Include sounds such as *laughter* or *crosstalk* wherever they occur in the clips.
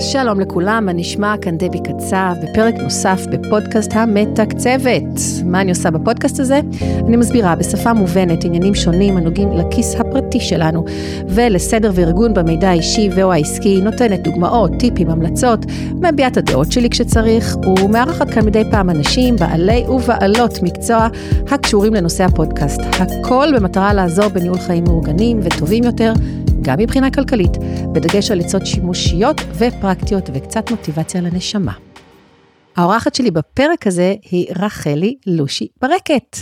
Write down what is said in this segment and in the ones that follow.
שלום לכולם, מה נשמע? כאן דבי קצב, בפרק נוסף בפודקאסט המתקצבת. מה אני עושה בפודקאסט הזה? אני מסבירה בשפה מובנת עניינים שונים הנוגעים לכיס הפרטי שלנו ולסדר וארגון במידע האישי ו/או העסקי, נותנת דוגמאות, טיפים, המלצות, מביעה את הדעות שלי כשצריך, ומארחת כאן מדי פעם אנשים, בעלי ובעלות מקצוע הקשורים לנושא הפודקאסט. הכל במטרה לעזור בניהול חיים מאורגנים וטובים יותר. גם מבחינה כלכלית, בדגש על עצות שימושיות ופרקטיות וקצת מוטיבציה לנשמה. האורחת שלי בפרק הזה היא רחלי לושי ברקת,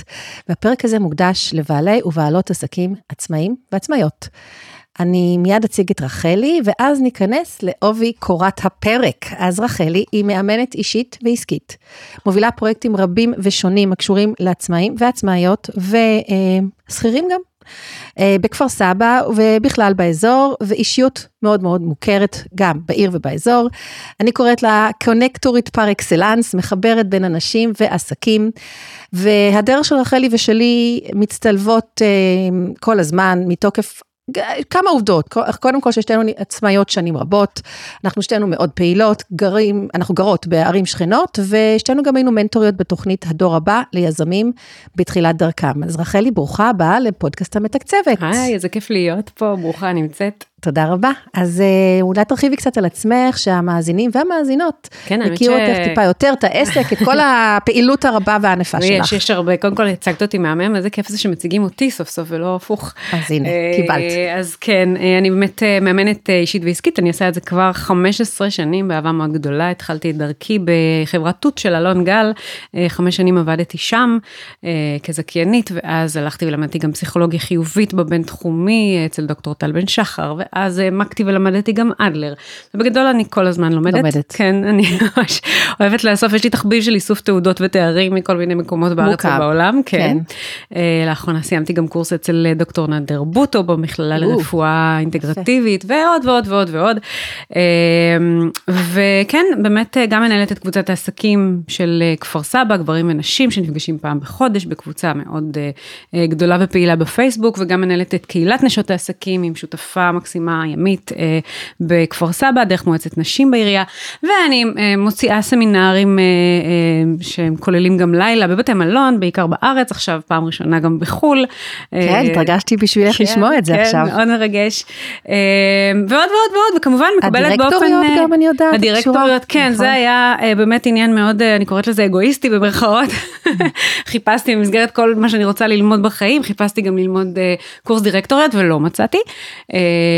והפרק הזה מוקדש לבעלי ובעלות עסקים עצמאים ועצמאיות. אני מיד אציג את רחלי, ואז ניכנס לעובי קורת הפרק. אז רחלי היא מאמנת אישית ועסקית. מובילה פרויקטים רבים ושונים הקשורים לעצמאים ועצמאיות, ושכירים גם. אה, בכפר סבא ובכלל באזור, ואישיות מאוד מאוד מוכרת גם בעיר ובאזור. אני קוראת לה קונקטורית פר אקסלנס, מחברת בין אנשים ועסקים, והדרך של רחלי ושלי מצטלבות אה, כל הזמן מתוקף כמה עובדות, קודם כל ששתינו עצמאיות שנים רבות, אנחנו שתינו מאוד פעילות, גרים, אנחנו גרות בערים שכנות, ושתינו גם היינו מנטוריות בתוכנית הדור הבא ליזמים בתחילת דרכם. אז רחלי, ברוכה הבאה לפודקאסט המתקצבת. היי, איזה כיף להיות פה, ברוכה נמצאת. תודה רבה. אז אה, אולי תרחיבי קצת על עצמך, שהמאזינים והמאזינות כן, יכירו ש... אותך טיפה יותר, את העסק, את כל הפעילות הרבה והענפה שלך. יש, יש הרבה, קודם כל הצגת אותי מהמם, איזה כיף זה שמציגים אותי סוף סוף ולא הפוך. אז הנה, אה, קיבלת. אז כן, אה, אני באמת מאמנת אישית ועסקית, אני עושה את זה כבר 15 שנים באהבה מאוד גדולה, התחלתי את דרכי בחברת תות של אלון גל, חמש שנים עבדתי שם כזכיינית, ואז הלכתי ולמדתי גם פסיכולוגיה חיובית בבין תחומי אצל דוקטור טל בן שחר, ואז העמקתי ולמדתי גם אדלר. ובגדול אני כל הזמן לומדת. לומדת. כן, אני ממש אוהבת לאסוף, יש לי תחביב של איסוף תעודות ותארים מכל מיני מקומות בארץ ובעולם. כן. כן. Uh, לאחרונה סיימתי גם קורס אצל דוקטור נדר בוטו במכללה לרפואה אינטגרטיבית, ועוד ועוד ועוד ועוד. Uh, וכן, באמת גם מנהלת את קבוצת העסקים של כפר סבא, גברים ונשים שנפגשים פעם בחודש בקבוצה מאוד גדולה ופעילה בפייסבוק, וגם מנהלת את קהילת נשות העסקים עם שותפה מקסימה. מקסימה ימית אה, בכפר סבא, דרך מועצת נשים בעירייה, ואני אה, מוציאה סמינרים אה, אה, שהם כוללים גם לילה בבתי מלון, בעיקר בארץ, עכשיו פעם ראשונה גם בחו"ל. כן, אה, התרגשתי בשבילך כן, לשמוע את זה כן, עכשיו. כן, מאוד מרגש. אה, ועוד ועוד ועוד, וכמובן מקבלת באופן... הדירקטוריות אה, גם אני יודעת. הדירקטוריות, כן, נכון. זה היה אה, באמת עניין מאוד, אה, אני קוראת לזה אגואיסטי במרכאות. *laughs* חיפשתי במסגרת כל מה שאני רוצה ללמוד בחיים, חיפשתי גם ללמוד אה, קורס דירקטוריות ולא מצאתי.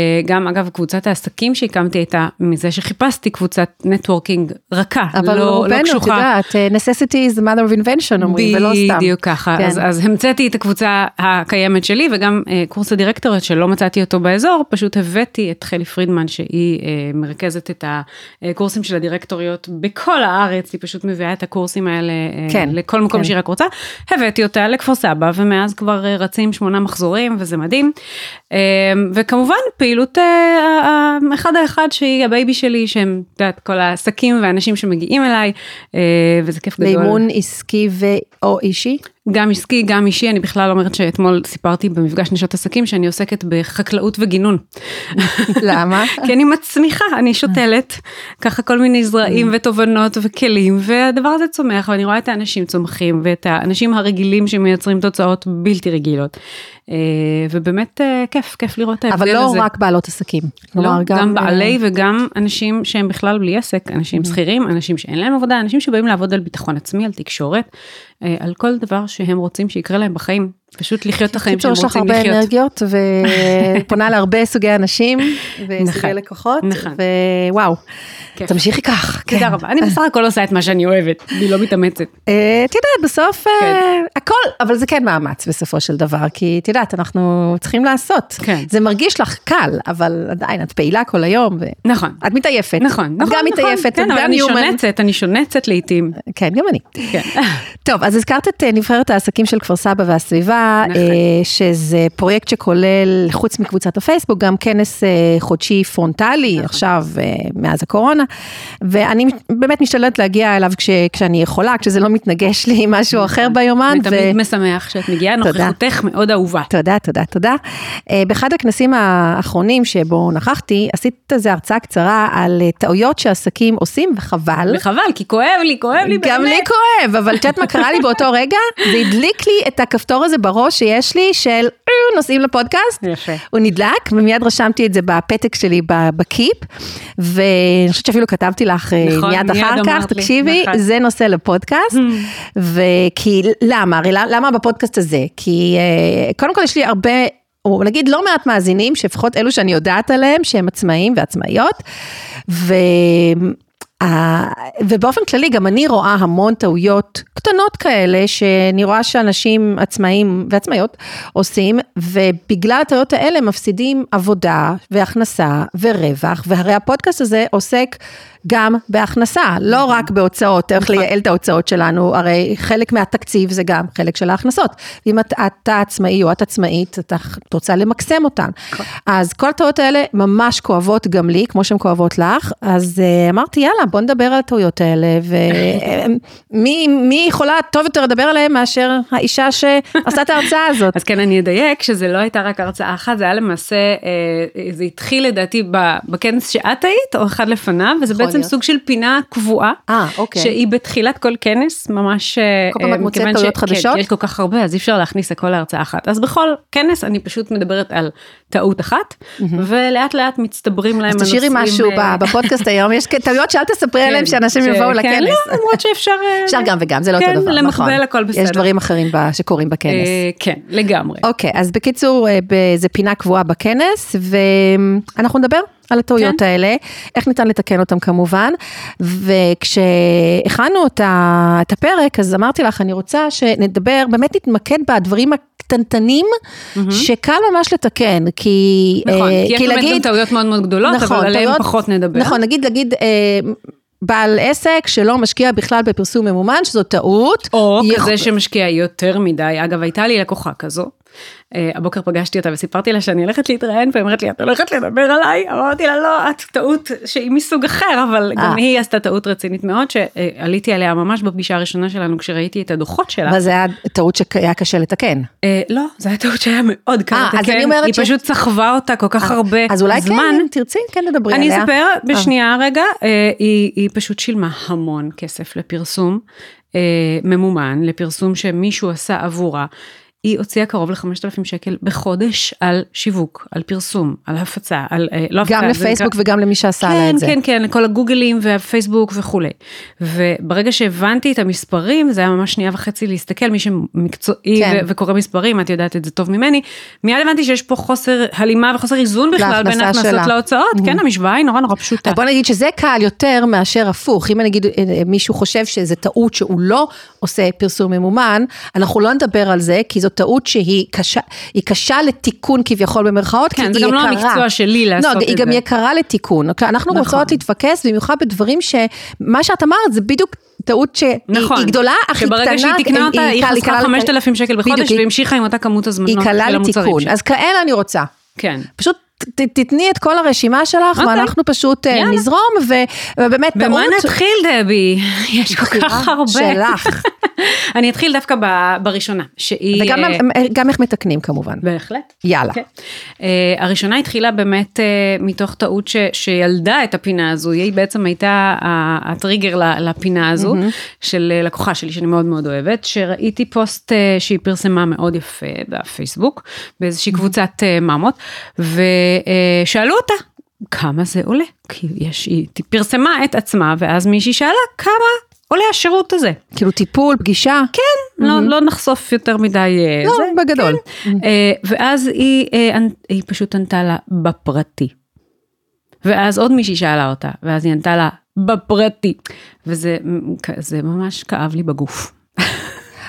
אה, גם אגב קבוצת העסקים שהקמתי הייתה מזה שחיפשתי קבוצת נטוורקינג רכה, אבל לא, רובנו, לא קשוחה. אבל רובנו, את יודעת, necessity is the mother of invention אומרים, ולא סתם. בדיוק ככה, כן. אז, אז המצאתי את הקבוצה הקיימת שלי וגם uh, קורס הדירקטוריות שלא מצאתי אותו באזור, פשוט הבאתי את חלי פרידמן שהיא uh, מרכזת את הקורסים של הדירקטוריות בכל הארץ, היא פשוט מביאה את הקורסים האלה כן. לכל מקום כן. שהיא רק רוצה, הבאתי אותה לכפר סבא ומאז כבר רצים שמונה מחזורים וזה מדהים. אה, וכמובן פעילות אה, אחד האחד שהיא ה baby שלי שהם, את יודעת, כל העסקים והאנשים שמגיעים אליי וזה כיף גדול. לאימון עסקי ו/או אישי? גם עסקי, גם אישי, אני בכלל אומרת שאתמול סיפרתי במפגש נשות עסקים שאני עוסקת בחקלאות וגינון. למה? *laughs* כי אני מצמיחה, אני שותלת, ככה כל מיני זרעים mm. ותובנות וכלים, והדבר הזה צומח, ואני רואה את האנשים צומחים, ואת האנשים הרגילים שמייצרים תוצאות בלתי רגילות. אה, ובאמת אה, כיף, כיף לראות את ההבדל הזה. אבל לא רק בעלות עסקים. לא, גם, גם בעלי אה, וגם אנשים שהם בכלל בלי עסק, אנשים. שכירים, אנשים שאין להם עבודה, אנשים שבאים לעבוד על ביטחון עצמי, על תקשורת, על כל דבר שהם רוצים שיקרה להם בחיים. פשוט לחיות את החיים שהם רוצים לחיות. יש לך הרבה אנרגיות ופונה *laughs* להרבה סוגי אנשים וסוגי נכון, לקוחות, נכון. ווואו, תמשיכי כך. תודה כן. רבה, אני בסך הכל עושה את מה שאני אוהבת, אני לא מתאמצת. אה, את יודעת, בסוף אה, כן. הכל, אבל זה כן מאמץ בסופו של דבר, כי את יודעת, אנחנו צריכים לעשות. כן. זה מרגיש לך קל, אבל עדיין, את פעילה כל היום. נכון. את מתעייפת. נכון, נכון. את גם נכון. מתעייפת, את גם אני שונצת, אני שונצת לעיתים. כן, גם אני. טוב, אז הזכרת את נבחרת העסקים של כפר סבא והסביבה. נכון. שזה פרויקט שכולל, חוץ מקבוצת הפייסבוק, גם כנס חודשי פרונטלי, נכון. עכשיו, מאז הקורונה, ואני באמת משתלטת להגיע אליו כש, כשאני יכולה, כשזה לא מתנגש לי עם משהו אחר נכון. ביומן. ותמיד ו... משמח שאת מגיעה, נוכחותך מאוד אהובה. תודה, תודה, תודה. באחד הכנסים האחרונים שבו נכחתי, עשית איזו הרצאה קצרה על טעויות שעסקים עושים, וחבל. וחבל, כי כואב לי, כואב לי באמת. גם לי כואב, אבל את יודעת מה קרה לי באותו רגע? זה הדליק לי את הכפתור הזה בראש שיש לי של אה, נוסעים לפודקאסט. יפה. הוא נדלק, ומיד רשמתי את זה בפתק שלי בקיפ, ואני חושבת שאפילו כתבתי לך אה, נכון, מיד אחר כך, תקשיבי, נכון. זה נושא לפודקאסט, mm. וכי, למה? הרי למה בפודקאסט הזה? כי אה, קודם כל יש לי הרבה... או נגיד לא מעט מאזינים, שלפחות אלו שאני יודעת עליהם, שהם עצמאים ועצמאיות, ו... ובאופן כללי גם אני רואה המון טעויות קטנות כאלה, שאני רואה שאנשים עצמאים ועצמאיות עושים, ובגלל הטעויות האלה מפסידים עבודה והכנסה ורווח, והרי הפודקאסט הזה עוסק גם בהכנסה, לא נכון. רק בהוצאות, איך נכון. לייעל את ההוצאות שלנו, הרי חלק מהתקציב זה גם חלק של ההכנסות. ואם אתה, אתה עצמאי או את עצמאית, אתה רוצה למקסם אותן. נכון. אז כל הטעויות האלה ממש כואבות גם לי, כמו שהן כואבות לך, אז uh, אמרתי, יאללה, בוא נדבר על הטעויות האלה, ומי *laughs* יכולה טוב יותר לדבר עליהן מאשר האישה שעשה את ההרצאה הזאת. *laughs* אז כן, אני אדייק שזה לא הייתה רק הרצאה אחת, זה היה למעשה, אה, זה התחיל לדעתי בכנס שאת היית, או אחד לפניו, וזה בעצם... בעצם סוג של פינה קבועה, אה, אוקיי. שהיא בתחילת כל כנס, ממש... אה, כל פעם את מוצאת טעויות חדשות? כן, יש כל כך הרבה, אז אי אפשר להכניס הכל להרצאה אחת. אז בכל כנס אני פשוט מדברת על טעות אחת, ולאט לאט מצטברים להם הנושאים. אז תשאירי משהו אה, בפודקאסט היום, יש טעויות שאל תספרי עליהם *laughs* כן, שאנשים יבואו לכנס. כן, לא, למרות שאפשר... אפשר גם וגם, זה לא אותו דבר, נכון. כן. יש דברים אחרים שקורים בכנס. כן, לגמרי. אוקיי, אז בקיצור, זה פינה קבועה בכנס, ואנחנו נדבר על הטעויות כן. האלה, איך ניתן לתקן אותם כמובן, וכשהכנו את הפרק, אז אמרתי לך, אני רוצה שנדבר, באמת נתמקד בדברים הקטנטנים, mm-hmm. שקל ממש לתקן, כי... נכון, אה, כי יש באמת גם טעויות מאוד מאוד גדולות, נכון, אבל עליהן פחות נדבר. נכון, נגיד, נגיד... אה, בעל עסק שלא משקיע בכלל בפרסום ממומן, שזו טעות. או יכ... כזה שמשקיע יותר מדי. אגב, הייתה לי לקוחה כזו, Uh, הבוקר פגשתי אותה וסיפרתי לה שאני הולכת להתראיין והיא אומרת לי את הולכת לדבר עליי אמרתי לה לא את טעות שהיא מסוג אחר אבל 아. גם אה. היא עשתה טעות רצינית מאוד שעליתי עליה ממש בפגישה הראשונה שלנו כשראיתי את הדוחות שלה. אבל זה היה טעות שהיה קשה לתקן. Uh, לא זה היה טעות שהיה מאוד קל לתקן. אז אני אומרת היא ש... פשוט סחבה אותה כל כך 아, הרבה זמן. אז אולי זמן. כן תרצי כן לדברי עליה. אני אספר בשנייה רגע uh, היא, היא פשוט שילמה המון כסף לפרסום. ממומן לפרסום שמישהו עשה עבורה. היא הוציאה קרוב ל-5,000 שקל בחודש על שיווק, על פרסום, על הפצה, על אה, לא הפצה. גם לפייסבוק נקרא... וגם למי שעשה כן, לה את זה. כן, כן, לכל הגוגלים והפייסבוק וכולי. וברגע שהבנתי את המספרים, זה היה ממש שנייה וחצי להסתכל, מי שמקצועי כן. ו- וקורא מספרים, את יודעת את זה טוב ממני, מיד הבנתי שיש פה חוסר הלימה וחוסר איזון בכלל בין ההכנסות להוצאות, mm-hmm. כן, המשוואה היא נורא נורא פשוטה. בוא נגיד שזה קל יותר מאשר הפוך, אם נגיד אה, מישהו חושב שזה טעות שהוא לא עושה פרסום ממומן, אנחנו לא נדבר על זה, כי זו טעות שהיא קשה, היא קשה לתיקון כביכול במרכאות, כן, כי היא יקרה. כן, זה גם לא המקצוע שלי לעשות לא, את זה. לא, היא גם יקרה לתיקון. אוקיי? אנחנו נכון. רוצות להתפקס במיוחד בדברים שמה שאת אמרת זה בדיוק טעות שהיא נכון, גדולה, אך היא קטנה. שברגע שהיא תקנה אותה, היא חסכה 5,000 שקל בחודש והמשיכה עם אותה כמות הזמנות של המוצרים. היא קלה לתיקון, אז כאלה אני רוצה. כן. פשוט תתני את כל הרשימה שלך, okay. אוקיי. ואנחנו פשוט uh, נזרום, ו, ובאמת טעות... במה נתחיל דבי? *laughs* יש כל כך הרבה. שלך. *laughs* אני אתחיל דווקא בראשונה, שהיא... וגם uh, גם איך מתקנים כמובן. בהחלט. יאללה. Okay. כן. Uh, הראשונה התחילה באמת uh, מתוך טעות ש, שילדה את הפינה הזו, היא בעצם הייתה הטריגר לפינה הזו, mm-hmm. של לקוחה שלי שאני מאוד מאוד אוהבת, שראיתי פוסט uh, שהיא פרסמה מאוד יפה בפייסבוק, באיזושהי mm-hmm. קבוצת uh, ממות. ושאלו אותה, כמה זה עולה? כי יש, היא פרסמה את עצמה, ואז מישהי שאלה, כמה עולה השירות הזה? כאילו טיפול, פגישה? כן, mm-hmm. לא, לא נחשוף יותר מדי. אה, לא, זה, בגדול. כן. Mm-hmm. ואז היא, אה, היא פשוט ענתה לה בפרטי. ואז עוד מישהי שאלה אותה, ואז היא ענתה לה בפרטי. וזה ממש כאב לי בגוף.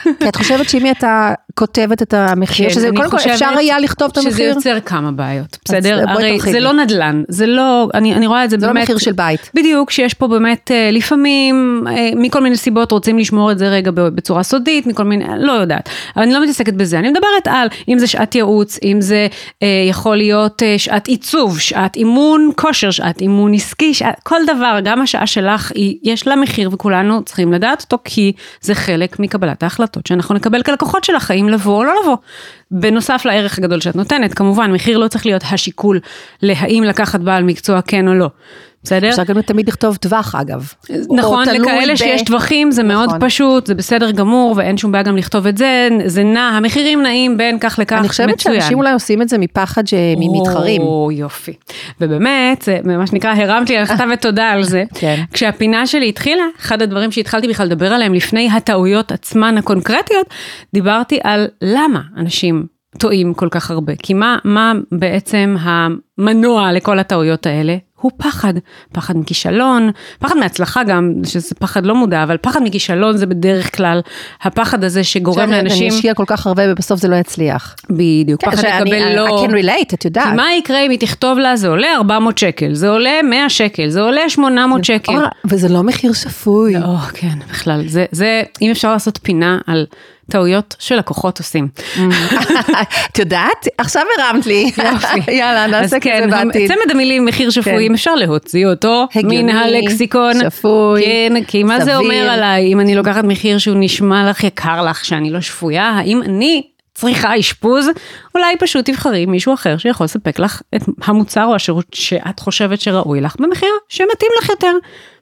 כי את חושבת שאם היא הייתה כותבת את המחיר, כן, שזה קודם כל אפשר היה לכתוב את המחיר. שזה יוצר כמה בעיות, בסדר? הרי זה לא נדל"ן, זה לא, אני, אני רואה את זה, זה באמת. זה לא מחיר של בית. בדיוק, שיש פה באמת אה, לפעמים, אה, מכל מיני סיבות רוצים לשמור את זה רגע בצורה סודית, מכל מיני, לא יודעת. אבל אני לא מתעסקת בזה, אני מדברת על, אם זה שעת ייעוץ, אם זה אה, יכול להיות אה, שעת עיצוב, שעת אימון כושר, שעת אימון עסקי, שעת, כל דבר, גם השעה שלך, היא, יש לה מחיר וכולנו צריכים לדעת אותו, כי זה חלק מקבלת ההחלטות שאנחנו נקבל כלקוחות שלך, האם לבוא או לא לבוא. בנוסף לערך הגדול שאת נותנת, כמובן, מחיר לא צריך להיות השיקול להאם לקחת בעל מקצוע כן או לא. בסדר? אפשר גם תמיד לכתוב טווח אגב. נכון, לכאלה ב... שיש טווחים זה נכון. מאוד פשוט, זה בסדר גמור ואין שום בעיה גם לכתוב את זה, זה נע, המחירים נעים בין כך לכך, מצוין. אני חושבת מצוין. שאנשים אולי עושים את זה מפחד ממתחרים. או יופי. ובאמת, זה מה שנקרא, הרמת לי על כתבת תודה על זה. *laughs* כן. כשהפינה שלי התחילה, אחד הדברים שהתחלתי בכלל לדבר עליהם לפני הטעויות עצמן הקונקרטיות, דיברתי על למה אנשים טועים כל כך הרבה. כי מה, מה בעצם המנוע לכל הטעויות האלה? הוא פחד, פחד מכישלון, פחד מהצלחה גם, שזה פחד לא מודע, אבל פחד מכישלון זה בדרך כלל הפחד הזה שגורם לאנשים... אני אשקיע כל כך הרבה ובסוף זה לא יצליח. בדיוק, כן, פחד לקבל לא... I can relate, את יודעת. כי מה יקרה אם היא תכתוב לה, זה עולה 400 שקל, זה עולה 100 שקל, זה עולה 800 שקל. וזה לא מחיר שפוי. לא, כן, בכלל, זה, זה, אם אפשר לעשות פינה על... טעויות שלקוחות עושים. את יודעת? עכשיו הרמת לי. *laughs* יאללה, נעשה כזה כן, בעתיד. צמד המילים מחיר שפוי, אם אפשר להוציא אותו מן הלקסיקון. שפוי, כן, כי מה זה אומר עליי, אם אני לוקחת מחיר שהוא נשמע לך יקר לך, שאני לא שפויה, האם אני צריכה אשפוז, אולי פשוט תבחרי מישהו אחר שיכול לספק לך את המוצר או השירות שאת חושבת שראוי לך במחיר שמתאים לך יותר.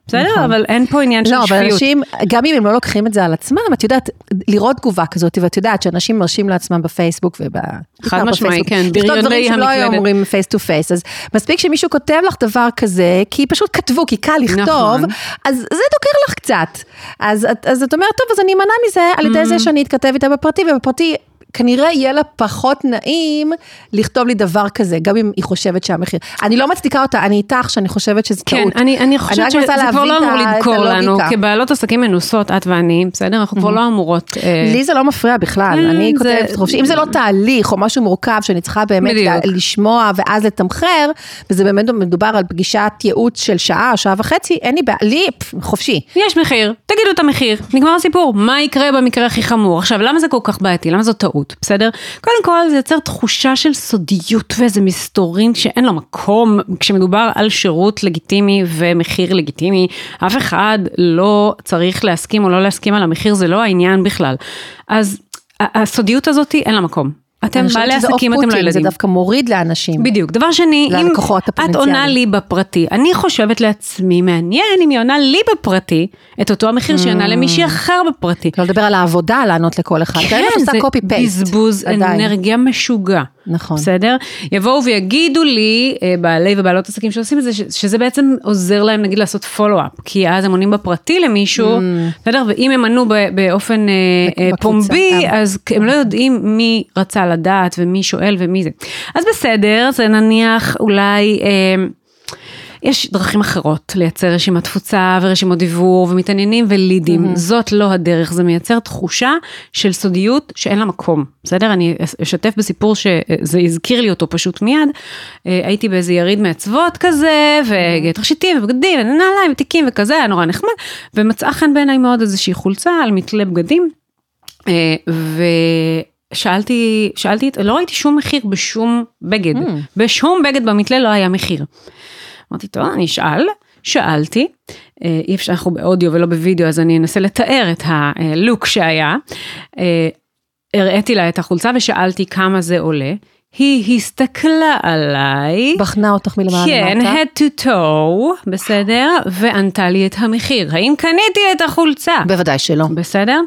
בסדר, נכון. אבל אין פה עניין של לא, שפיות. לא, אבל אנשים, גם אם הם לא לוקחים את זה על עצמם, את יודעת, לראות תגובה כזאת, ואת יודעת שאנשים מרשים לעצמם בפייסבוק וב... חד משמעי, כן, בריוני. דברים שלא היו אומרים face to face, אז מספיק שמישהו כותב לך דבר כזה, כי פשוט כתבו, כי קל לכתוב, נכון. אז זה דוקר לך קצת. אז, אז את אומרת, טוב, אז אני אמנע מזה על ידי זה ממ. שאני אתכתב איתה בפרטי, ובפרטי כנראה יהיה לה פחות נעים לכתוב לי דבר כזה, גם אם היא חושבת שהמחיר. אני לא מצדיקה אותה, אני איתך שאני חושבת שזה כן, טעות. כן, אני, אני חושבת שזה כבר לא אמור לדקור לנו, כבעלות עסקים מנוסות, את ואני, בסדר? אנחנו כבר לא אמורות... אה, לי זה לא מפריע בכלל, כן, אני כותבת חופשי. אם זה לא תהליך או משהו מורכב שאני צריכה באמת לשמוע ואז לתמחר, וזה באמת מדובר על פגישת ייעוץ של שעה, שעה וחצי, אין לי בעיה, לי חופשי. יש מחיר, תגידו את המחיר, נגמר הסיפור. מה יקרה במקרה הכי חמור? עכשיו, למה זה כל כך בעייתי? למה זו טעות? טעות, בסדר? קודם כל זה יוצר תחושה של סודיות ואיזה מסתורין שאין לו מקום כשמדובר על שירות לגיטימי ומחיר לגיטימי. אף אחד לא צריך להסכים או לא להסכים על המחיר, זה לא העניין בכלל. אז הסודיות הזאת אין לה מקום. אתם בעלי עסקים, אתם לא ילדים. זה דווקא מוריד לאנשים. בדיוק. דבר שני, אם את עונה לי בפרטי, אני חושבת לעצמי, מעניין אם היא עונה לי בפרטי, את אותו המחיר שהיא עונה למישהי אחר בפרטי. לא לדבר על העבודה, לענות לכל אחד. כן, זה בזבוז אנרגיה משוגע. נכון. בסדר? יבואו ויגידו לי, אה, בעלי ובעלות עסקים שעושים את זה, שזה בעצם עוזר להם נגיד לעשות פולו-אפ, כי אז הם עונים בפרטי למישהו, mm. בסדר? ואם הם ענו באופן אה, אה, פומבי, אז הם לא יודעים מי רצה לדעת ומי שואל ומי זה. אז בסדר, זה נניח אולי... יש דרכים אחרות לייצר רשימת תפוצה ורשימות דיוור ומתעניינים ולידים, mm-hmm. זאת לא הדרך, זה מייצר תחושה של סודיות שאין לה מקום, בסדר? אני אשתף בסיפור שזה הזכיר לי אותו פשוט מיד, אה, הייתי באיזה יריד מעצבות כזה, ותכשיטים ובגדים ונעליים ותיקים וכזה, היה נורא נחמד, ומצאה חן בעיניי מאוד איזושהי חולצה על מתלה בגדים, אה, ו... שאלתי, שאלתי, לא ראיתי שום מחיר בשום בגד, mm. בשום בגד במתלה לא היה מחיר. אמרתי, טוב, אני אשאל. שאלתי, אה, אי אפשר, אנחנו באודיו ולא בווידאו, אז אני אנסה לתאר את הלוק שהיה. אה, הראיתי לה את החולצה ושאלתי כמה זה עולה. היא הסתכלה עליי. בחנה אותך מלמעלה כן, למטה. head to toe, בסדר? וענתה לי את המחיר. האם קניתי את החולצה? בוודאי שלא. בסדר?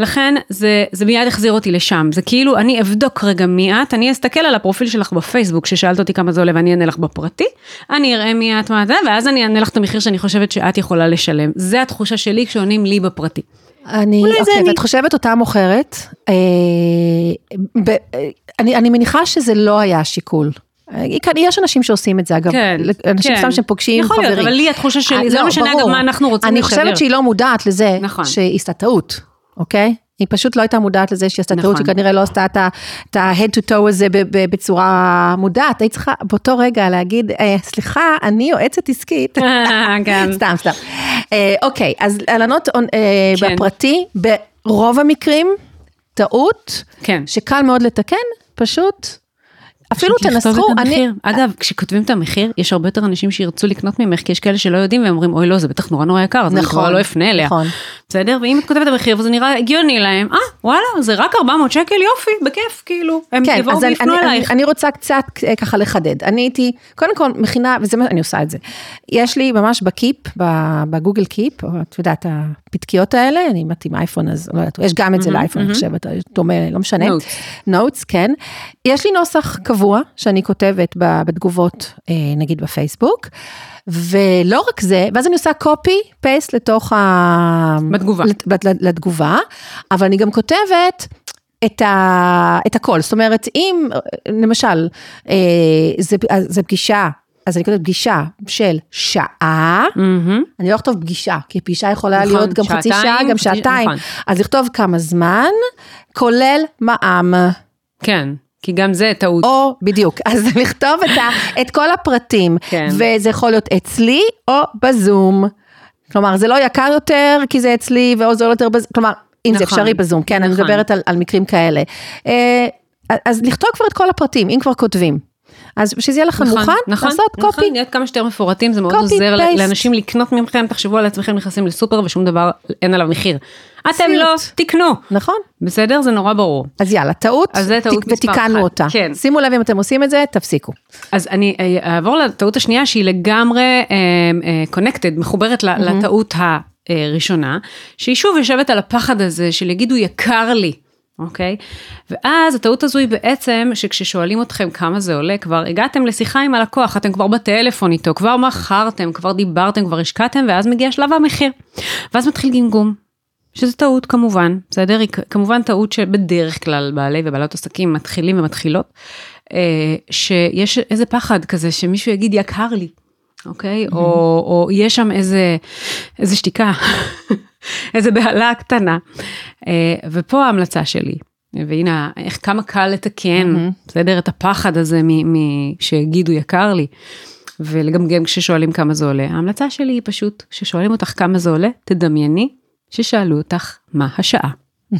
לכן זה, זה מיד החזיר אותי לשם. זה כאילו, אני אבדוק רגע מי את, אני אסתכל על הפרופיל שלך בפייסבוק, ששאלת אותי כמה זה עולה ואני אענה לך בפרטי, אני אראה מי את, מה זה, ואז אני אענה לך את המחיר שאני חושבת שאת יכולה לשלם. זה התחושה שלי כשעונים לי בפרטי. אני, אוקיי, אני... ואת חושבת אותה מוכרת, אה, ב, אה, אני, אני מניחה שזה לא היה השיקול. אה, יש אנשים שעושים את זה, אגב, כן, אנשים כן. שהם פוגשים חברים. יכול להיות, אבל לי התחושה שלי, זה לא, לא משנה אגב מה אנחנו רוצים לשדר. אני חושבת שהיא לא מודעת לזה נכון. שהיא עשתה טעות, אוקיי? היא פשוט לא הייתה מודעת לזה שהיא עשתה טעות, נכון. שכנראה לא עשתה את ה-head to toe הזה בצורה מודעת. היית צריכה באותו רגע להגיד, אה, סליחה, אני יועצת עסקית. כן. *laughs* סתם, סתם. אה, אוקיי, אז הלנות אה, כן. בפרטי, ברוב המקרים, טעות, כן. שקל מאוד לתקן, פשוט אפילו תנסחו, אני... אגב, כשכותבים את המחיר, יש הרבה יותר אנשים שירצו לקנות ממך, כי יש כאלה שלא יודעים והם אומרים, אוי לא, זה בטח נורא נורא יקר, אז נכון, אני כבר לא אפנה אליה. נכון. בסדר? ואם את כותבת את המחיר וזה נראה הגיוני להם, אה, וואלה, זה רק 400 שקל, יופי, בכיף, כאילו, הם כן, יבואו ויפנו אלייך. אני, אני רוצה קצת אה, ככה לחדד. אני הייתי, קודם כל, מכינה, וזה מה, אני עושה את זה. יש לי ממש בקיפ, בגוגל קיפ, את יודעת, הפתקיות האלה, אני מתאים אייפון, אז לא יודעת, יש גם את זה לאייפון, אני חושבת, דומה, לא משנה. נוטס, כן. יש לי נוסח קבוע שאני כותבת בתגובות, אה, נגיד בפייסבוק, ולא רק זה, ואז אני עושה copy paste לתוך ה... בתגובה. לתגובה, אבל אני גם כותבת את, ה, את הכל, זאת אומרת, אם, למשל, אה, זה, זה פגישה אז אני כותבת פגישה של שעה, mm-hmm. אני לא אכתוב פגישה, כי פגישה יכולה נכון, להיות גם שעתיים, חצי שעה, גם שעתיים, נכון. אז לכתוב כמה זמן, כולל מע"מ. כן. כי גם זה טעות. או, בדיוק, אז *laughs* לכתוב את, ה, את כל הפרטים, כן. וזה יכול להיות אצלי או בזום. כלומר, זה לא יקר יותר כי זה אצלי, ואו זה לא יותר בזום, כלומר, אם נכון, זה אפשרי בזום, כן, נכון. אני מדברת על, על מקרים כאלה. אה, אז לכתוב כבר את כל הפרטים, אם כבר כותבים. אז שזה יהיה לכם נכון, מוכן, נכון, לעשות נכון, קופי. להיות כמה שיותר מפורטים, זה מאוד עוזר פייסט. לאנשים לקנות ממכם, תחשבו על עצמכם נכנסים לסופר ושום דבר, אין עליו מחיר. אתם לא תקנו. נכון. בסדר? זה נורא ברור. אז יאללה, טעות, אז זה טעות מספר ותיקנו אחת. אותה. כן. שימו לב אם אתם עושים את זה, תפסיקו. אז אני אה, אעבור לטעות השנייה, שהיא לגמרי uh, uh, connected, מחוברת mm-hmm. לטעות הראשונה, שהיא שוב יושבת על הפחד הזה של יגידו יקר לי. אוקיי? ואז הטעות הזו היא בעצם שכששואלים אתכם כמה זה עולה, כבר הגעתם לשיחה עם הלקוח, אתם כבר בטלפון איתו, כבר מכרתם, כבר דיברתם, כבר השקעתם, ואז מגיע שלב המחיר. ואז מתחיל גמגום, שזה טעות כמובן, בסדר? היא כמובן טעות שבדרך כלל בעלי ובעלות עסקים מתחילים ומתחילות, אה, שיש איזה פחד כזה שמישהו יגיד יקר לי, אוקיי? Mm-hmm. או, או יש שם איזה, איזה שתיקה. *laughs* איזה בהלה קטנה. אה, ופה ההמלצה שלי, והנה, איך כמה קל לתקן, mm-hmm. בסדר? את הפחד הזה שיגידו יקר לי, ולגמגם כששואלים כמה זה עולה. ההמלצה שלי היא פשוט, כששואלים אותך כמה זה עולה, תדמייני ששאלו אותך מה השעה. *laughs*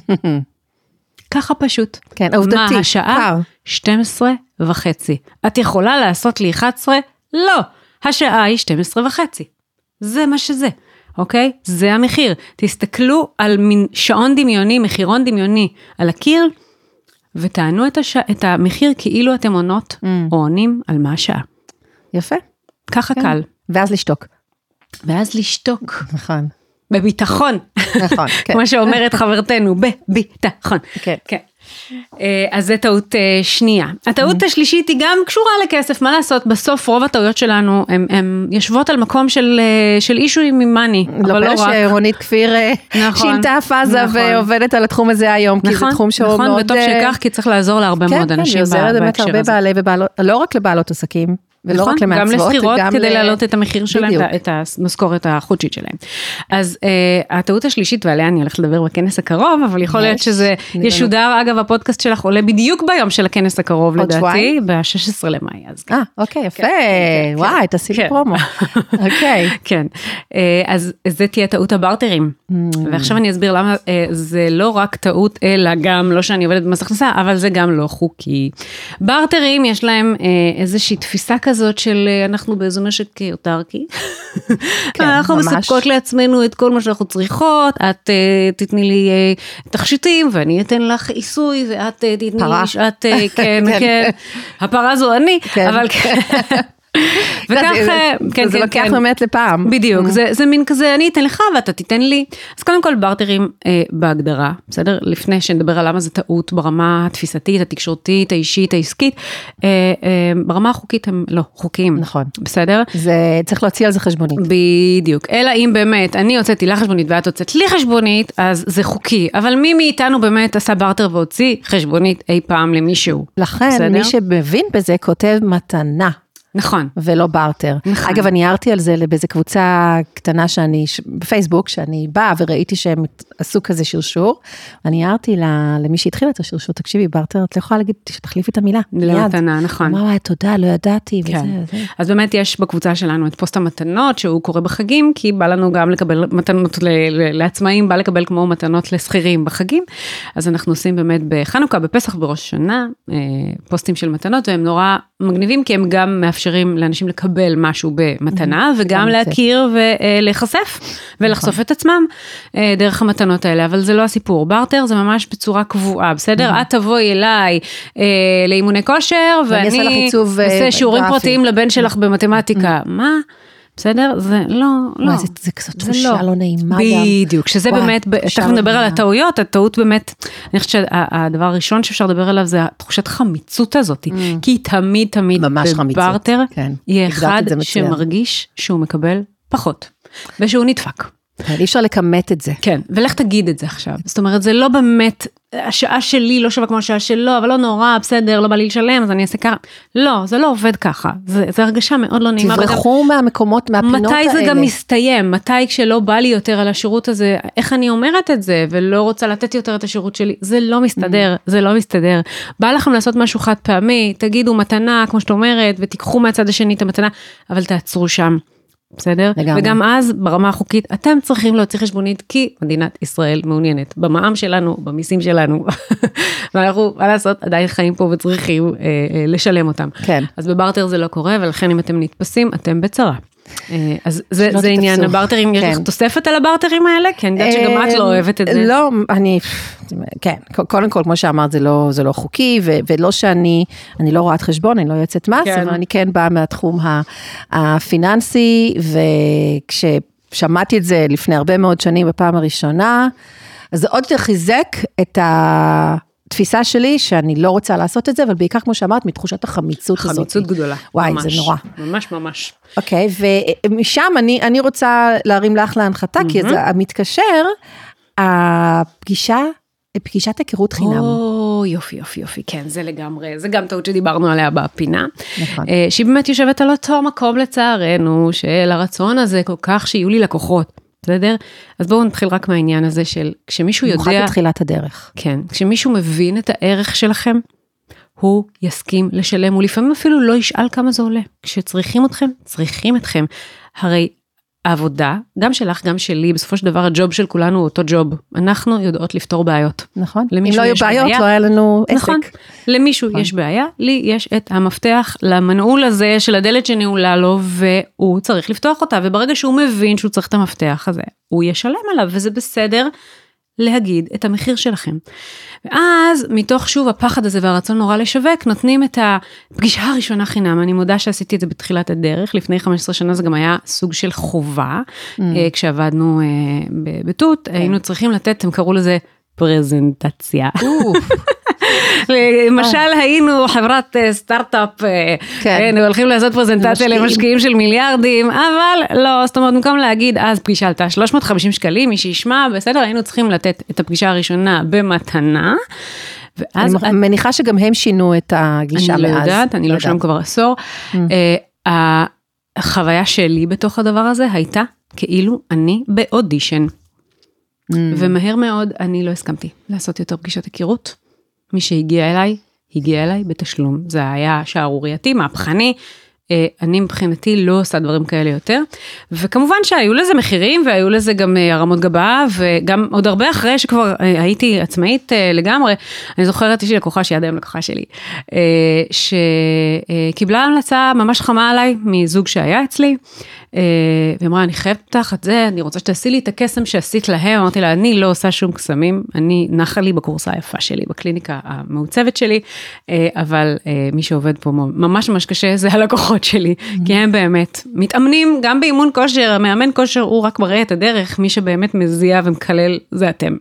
ככה פשוט. כן, עובדתי. מה השעה? 12 וחצי. את יכולה לעשות לי 11? לא, השעה היא 12 וחצי. זה מה שזה. אוקיי? זה המחיר. תסתכלו על מין שעון דמיוני, מחירון דמיוני על הקיר, ותענו את, הש... את המחיר כאילו אתם עונות mm. או עונים על מה השעה. יפה. ככה כן. קל. ואז לשתוק. ואז לשתוק. נכון. בביטחון. נכון, *laughs* כן. כמו שאומרת חברתנו, בביטחון. כן. כן. אה, אז זה טעות אה, שנייה. הטעות mm-hmm. השלישית היא גם קשורה לכסף, מה לעשות, בסוף רוב הטעויות שלנו הן יושבות על מקום של, אה, של ממאני, לא אבל לא רק. לא פלא שרונית כפיר נכון, שינתה פאזה נכון. ועובדת על התחום הזה היום, נכון, כי זה נכון, תחום שהוא נכון, מאוד... נכון, וטוב שכך, כי צריך לעזור להרבה כן, מאוד כן, אנשים בהקשר הזה. כן, כן, היא עוזרת באמת הרבה בעלי ובעלות, לא רק לבעלות עסקים. ולא נכון, רק למעצבות, גם לשכירות כדי ל... להעלות את המחיר שלהם, בדיוק. את המשכורת החודשית שלהם. אז uh, הטעות השלישית, ועליה אני הולכת לדבר בכנס הקרוב, אבל יכול להיות שזה ישודר, אגב, הפודקאסט שלך עולה בדיוק ביום של הכנס הקרוב, לדעתי, ב-16 למאי. אה, אוקיי, יפה, כן, כן, וואי, כן, תעשי לי פרומו. *laughs* אוקיי. כן, אה, אז זה תהיה טעות הברטרים. Mm. ועכשיו אני אסביר למה אה, זה לא רק טעות, אלא גם, לא שאני עובדת במס הכנסה, אבל זה גם לא חוקי. ברטרים, יש להם איזושהי תפיסה כזאת. כזאת של אה, אנחנו באיזה משק אוטרקי. *laughs* כן, אנחנו ממש. מספקות לעצמנו את כל מה שאנחנו צריכות, את uh, תתני לי uh, תכשיטים ואני אתן לך עיסוי ואת uh, תתני לי שעת, uh, כן, *laughs* כן, כן, הפרה זו אני, כן. אבל כן. *laughs* וכך, כן, זה כן, לוקח כן. באמת לפעם. בדיוק, mm-hmm. זה, זה מין כזה, אני אתן לך ואתה תיתן לי. אז קודם כל ברטרים אה, בהגדרה, בסדר? לפני שנדבר על למה זה טעות ברמה התפיסתית, התקשורתית, האישית, העסקית, אה, אה, ברמה החוקית הם לא חוקיים. נכון. בסדר? זה, צריך להוציא על זה חשבונית. בדיוק, אלא אם באמת אני הוצאתי לה חשבונית ואת הוצאת לי חשבונית, אז זה חוקי. אבל מי מאיתנו באמת עשה ברטר והוציא חשבונית אי פעם למישהו? לכן? מי שמבין בזה כותב מתנה. נכון. ולא בארטר. נכון. אגב, אני הערתי על זה באיזה קבוצה קטנה שאני, בפייסבוק, שאני באה וראיתי שהם עשו כזה שרשור. אני הערתי למי שהתחיל את השרשור, תקשיבי, בארטר, את לא יכולה להגיד שתחליפי את המילה. למתנה, נכון. אמרה, תודה, לא ידעתי, כן. וזה, וזה. אז באמת יש בקבוצה שלנו את פוסט המתנות, שהוא קורה בחגים, כי בא לנו גם לקבל מתנות לעצמאים, בא לקבל כמו מתנות לשכירים בחגים. אז אנחנו עושים באמת בחנוכה, בפסח, בראש השנה, אה, פוסטים של מתנות, והם נורא מגניבים, כי הם גם מאפשרים לאנשים לקבל משהו במתנה, וגם להכיר ולהיחשף ולחשוף נכון. את עצמם אה, דרך המתנות האלה, אבל זה לא הסיפור. בארטר זה ממש בצורה קבועה, בסדר? את תבואי אליי אה, לאימוני כושר, ואני אעשה שיעורים פרטיים לבן שלך במתמטיקה. מה? בסדר? זה לא, לא. זה, זה כזאת תחושה לא. לא נעימה גם. בדיוק, שזה וואי, באמת, תכף נדבר על הטעויות, הטעות באמת, אני חושבת שהדבר הראשון שאפשר לדבר עליו זה התחושת חמיצות הזאת, mm. כי תמיד תמיד בברטר, כן. יהיה אחד שמרגיש שהוא מקבל פחות, ושהוא נדפק. כן, אי אפשר לכמת את זה. כן, ולך תגיד את זה עכשיו. זאת אומרת, זה לא באמת, השעה שלי לא שווה כמו השעה שלו, אבל לא נורא, בסדר, לא בא לי לשלם, אז אני אעשה ככה. לא, זה לא עובד ככה. זה הרגשה מאוד לא נעימה. תברחו וגם, מהמקומות, מהפינות מתי האלה. מתי זה גם מסתיים? מתי כשלא בא לי יותר על השירות הזה, איך אני אומרת את זה, ולא רוצה לתת יותר את השירות שלי? זה לא מסתדר, mm. זה לא מסתדר. בא לכם לעשות משהו חד פעמי, תגידו מתנה, כמו שאת אומרת, ותיקחו מהצד השני את המתנה, אבל תעצרו שם. בסדר? לגמרי. וגם אז ברמה החוקית אתם צריכים להוציא חשבונית כי מדינת ישראל מעוניינת במע"מ שלנו, במיסים שלנו, *laughs* ואנחנו, מה לעשות, עדיין חיים פה וצריכים אה, אה, לשלם אותם. כן. אז בברטר זה לא קורה ולכן אם אתם נתפסים אתם בצרה. אה, אז זה, זה עניין הברטרים, יש לך כן. תוספת על הברטרים האלה? כי אני יודעת שגם את לא אה, אוהבת את זה. לא, אני, כן, קודם כל, כמו שאמרת, זה לא, זה לא חוקי, ו, ולא שאני, אני לא רואת חשבון, אני לא יועצת מס, כן. אבל אני כן באה מהתחום הפיננסי, וכששמעתי את זה לפני הרבה מאוד שנים בפעם הראשונה, אז זה עוד יותר חיזק את ה... תפיסה שלי שאני לא רוצה לעשות את זה, אבל בעיקר, כמו שאמרת, מתחושת החמיצות הזאת. חמיצות גדולה. וואי, ממש, זה נורא. ממש ממש. אוקיי, ומשם אני, אני רוצה להרים לך להנחתה, mm-hmm. כי זה המתקשר, הפגישה, פגישת היכרות חינם. או, יופי, יופי, יופי, כן, זה לגמרי, זה גם טעות שדיברנו עליה בפינה. נכון. אה, שהיא באמת יושבת על אותו מקום לצערנו, של הרצון הזה כל כך שיהיו לי לקוחות. בסדר? אז בואו נתחיל רק מהעניין הזה של כשמישהו יודע... במיוחד בתחילת הדרך. כן, כשמישהו מבין את הערך שלכם, הוא יסכים לשלם, הוא לפעמים אפילו לא ישאל כמה זה עולה. כשצריכים אתכם, צריכים אתכם. הרי העבודה, גם שלך, גם שלי, בסופו של דבר הג'וב של כולנו הוא אותו ג'וב. אנחנו יודעות לפתור בעיות. נכון. אם לא היו בעיות, בעיה, לא היה לנו עסק. נכון. למישהו נכון. יש בעיה, לי יש את המפתח למנעול הזה של הדלת שנעולה לו, והוא צריך לפתוח אותה, וברגע שהוא מבין שהוא צריך את המפתח הזה, הוא ישלם עליו, וזה בסדר להגיד את המחיר שלכם. ואז מתוך שוב הפחד הזה והרצון נורא לשווק נותנים את הפגישה הראשונה חינם אני מודה שעשיתי את זה בתחילת הדרך לפני 15 שנה זה גם היה סוג של חובה mm. uh, כשעבדנו uh, בתות okay. היינו צריכים לתת הם קראו לזה פרזנטציה. למשל היינו חברת אה, סטארט-אפ, אה, כן. הולכים לעשות פרזנטציה למשקיעים של מיליארדים, אבל לא, זאת אומרת, במקום להגיד אז פגישה עלתה 350 שקלים, מי שישמע, בסדר, היינו צריכים לתת את הפגישה הראשונה במתנה. ואז אני את... מניחה שגם הם שינו את הגישה אני מאז. אני לא יודעת, אני לא, לא שם כבר עשור. Mm. אה, החוויה שלי בתוך הדבר הזה הייתה כאילו אני באודישן. Mm. ומהר מאוד אני לא הסכמתי לעשות יותר פגישת היכרות. מי שהגיע אליי, הגיע אליי בתשלום. זה היה שערורייתי, מהפכני. אה, אני מבחינתי לא עושה דברים כאלה יותר. וכמובן שהיו לזה מחירים והיו לזה גם אה, הרמות גבה וגם עוד הרבה אחרי שכבר אה, הייתי עצמאית לגמרי. אני זוכרת, יש לי לקוחה שהיא עד היום לקוחה שלי, שקיבלה המלצה ממש חמה עליי מזוג שהיה אצלי. והיא אמרה, אני חייבת אותך את זה, אני רוצה שתעשי לי את הקסם שעשית להם. אמרתי לה, אני לא עושה שום קסמים, אני נחה לי בקורסה היפה שלי, בקליניקה המעוצבת שלי, אבל מי שעובד פה ממש ממש קשה זה הלקוחות שלי, mm-hmm. כי הם באמת מתאמנים גם באימון כושר, המאמן כושר הוא רק מראה את הדרך, מי שבאמת מזיע ומקלל זה אתם.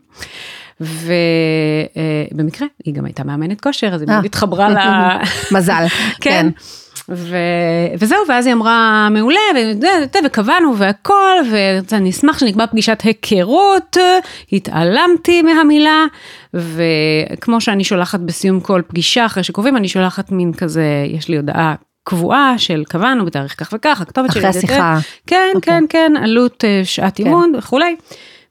ובמקרה היא גם הייתה מאמנת כושר אז היא מאוד התחברה ל... *laughs* מזל, *laughs* כן. ו... וזהו, ואז היא אמרה, מעולה, וקבענו והכל, ואני אשמח שנקבע פגישת היכרות, התעלמתי מהמילה, וכמו שאני שולחת בסיום כל פגישה, אחרי שקובעים, אני שולחת מין כזה, יש לי הודעה קבועה של קבענו בתאריך כך וכך, הכתובת שלי. אחרי השיחה. כן, okay. כן, כן, עלות אה, שעת כן. אימון וכולי.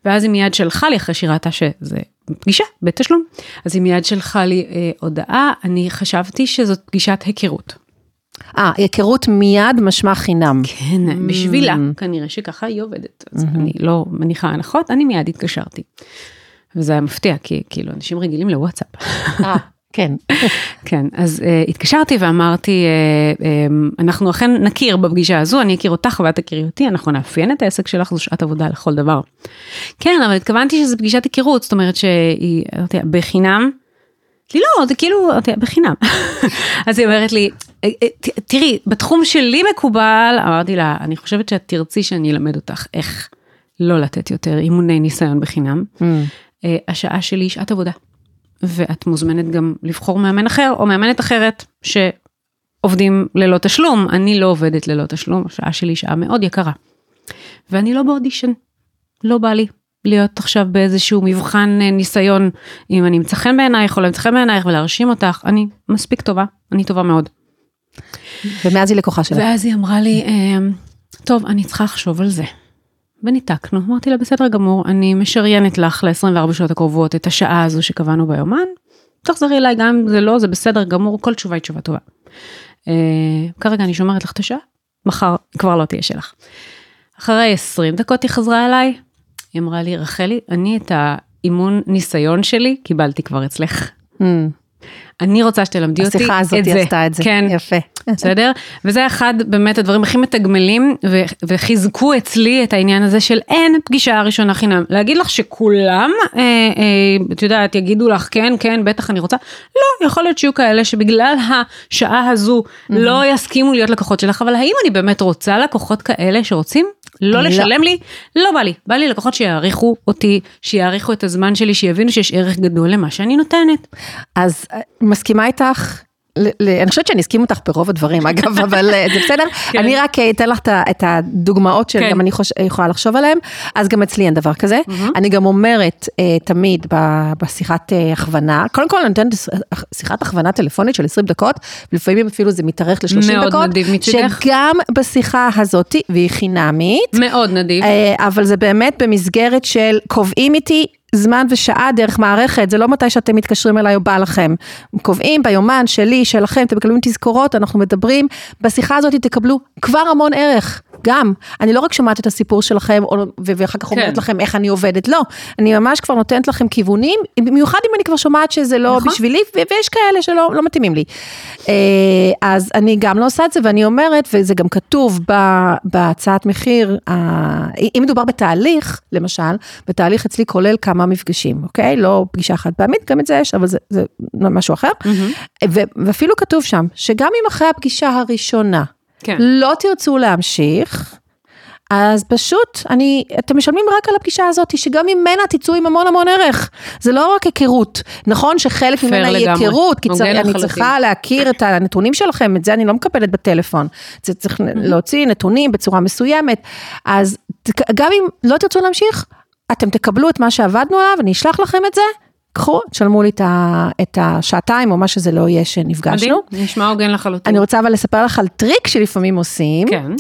ואז היא מיד שלחה לי, אחרי שהיא ראתה שזה פגישה בתשלום, אז היא מיד שלחה לי אה, הודעה, אני חשבתי שזאת פגישת היכרות. אה, היכרות מיד משמע חינם. כן, mm. בשבילה, כנראה שככה היא עובדת. אז mm-hmm. אני לא מניחה הנחות, אני מיד התקשרתי. וזה היה מפתיע, כי כאילו אנשים רגילים לוואטסאפ. *laughs* כן. כן, אז uh, התקשרתי ואמרתי, uh, um, אנחנו אכן נכיר בפגישה הזו, אני אכיר אותך ואת תכירי אותי, אנחנו נאפיין את העסק שלך, זו שעת עבודה לכל דבר. כן, אבל התכוונתי שזו פגישת היכרות, זאת אומרת שהיא, אמרתי, בחינם, לי לא, זה כאילו, אמרתי, בחינם. *laughs* אז היא אומרת לי, תראי, בתחום שלי מקובל, אמרתי לה, אני חושבת שאת תרצי שאני אלמד אותך איך לא לתת יותר אימוני ניסיון בחינם. Mm. אה, השעה שלי היא שעת עבודה. ואת מוזמנת גם לבחור מאמן אחר או מאמנת אחרת שעובדים ללא תשלום. אני לא עובדת ללא תשלום, השעה שלי שעה מאוד יקרה. ואני לא באודישן, לא בא לי להיות עכשיו באיזשהו מבחן אה, ניסיון, אם אני אמצא חן בעינייך או לא אמצא חן בעינייך ולהרשים אותך, אני מספיק טובה, אני טובה מאוד. ומאז היא לקוחה שלה. ואז היא אמרה לי, אמ, טוב, אני צריכה לחשוב על זה. וניתקנו, אמרתי לה בסדר גמור, אני משריינת לך ל-24 שעות הקרובות את השעה הזו שקבענו ביומן, תחזרי אליי גם אם זה לא, זה בסדר גמור, כל תשובה היא תשובה טובה. Uh, כרגע אני שומרת לך את השעה, מחר כבר לא תהיה שלך. אחרי 20 דקות היא חזרה אליי, היא אמרה לי, רחלי, אני את האימון ניסיון שלי קיבלתי כבר אצלך. Mm. אני רוצה שתלמדי אותי את זה. השיחה הזאת עשתה את זה, כן, יפה. *laughs* בסדר? וזה אחד באמת הדברים הכי מתגמלים וחיזקו אצלי את העניין הזה של אין פגישה ראשונה חינם. להגיד לך שכולם, אה, אה, את יודעת, יגידו לך כן, כן, בטח אני רוצה, לא, יכול להיות שיהיו כאלה שבגלל השעה הזו לא יסכימו להיות לקוחות שלך, אבל האם אני באמת רוצה לקוחות כאלה שרוצים לא, לא. לשלם לי, לא בא לי, בא לי לקוחות שיעריכו אותי, שיעריכו את הזמן שלי, שיבינו שיש ערך גדול למה שאני נותנת. אז אה, מסכימה איתך אני חושבת שאני אסכים אותך ברוב הדברים, *laughs* אגב, אבל אה, זה בסדר. כן. אני רק אה, אתן לך את הדוגמאות שגם כן. אני יכולה לחשוב עליהן, אז גם אצלי אין דבר כזה. אני גם אומרת אה, תמיד בשיחת הכוונה, קודם כל אני נותנת שיחת הכוונה טלפונית של 20 דקות, ולפעמים אפילו זה מתארך ל-30 דקות. מאוד נדיב מצדך. שגם בשיחה הזאת, והיא חינמית. מאוד נדיב. אבל זה באמת במסגרת של קובעים איתי זמן ושעה דרך מערכת, זה לא מתי שאתם מתקשרים אליי או בא לכם. קובעים ביומן שלי, שלכם, אתם מקבלים תזכורות, אנחנו מדברים, בשיחה הזאת תקבלו כבר המון ערך. גם, אני לא רק שומעת את הסיפור שלכם, ואחר כך אומרת כן. לכם איך אני עובדת, לא, אני ממש כבר נותנת לכם כיוונים, במיוחד אם אני כבר שומעת שזה לא נכון. בשבילי, ויש כאלה שלא לא מתאימים לי. אה, אז אני גם לא עושה את זה, ואני אומרת, וזה גם כתוב בהצעת מחיר, אם מדובר בתהליך, למשל, בתהליך אצלי כולל כמה מפגשים, אוקיי? לא פגישה חד פעמית, גם את זה יש, אבל זה, זה משהו אחר. Mm-hmm. ואפילו כתוב שם, שגם אם אחרי הפגישה הראשונה, כן. לא תרצו להמשיך, אז פשוט, אני, אתם משלמים רק על הפגישה הזאת, שגם ממנה תצאו עם המון המון ערך. זה לא רק היכרות. נכון שחלק ממנה היא היכרות, כי צר, אני צריכה להכיר את הנתונים שלכם, את זה אני לא מקבלת בטלפון. זה צריך להוציא נתונים בצורה מסוימת. אז גם אם לא תרצו להמשיך, אתם תקבלו את מה שעבדנו עליו, אני אשלח לכם את זה, קחו, תשלמו לי את השעתיים או מה שזה לא יהיה שנפגשנו. מדהים, נשמע הוגן לחלוטין. אני רוצה אבל לספר לך על טריק שלפעמים עושים. כן.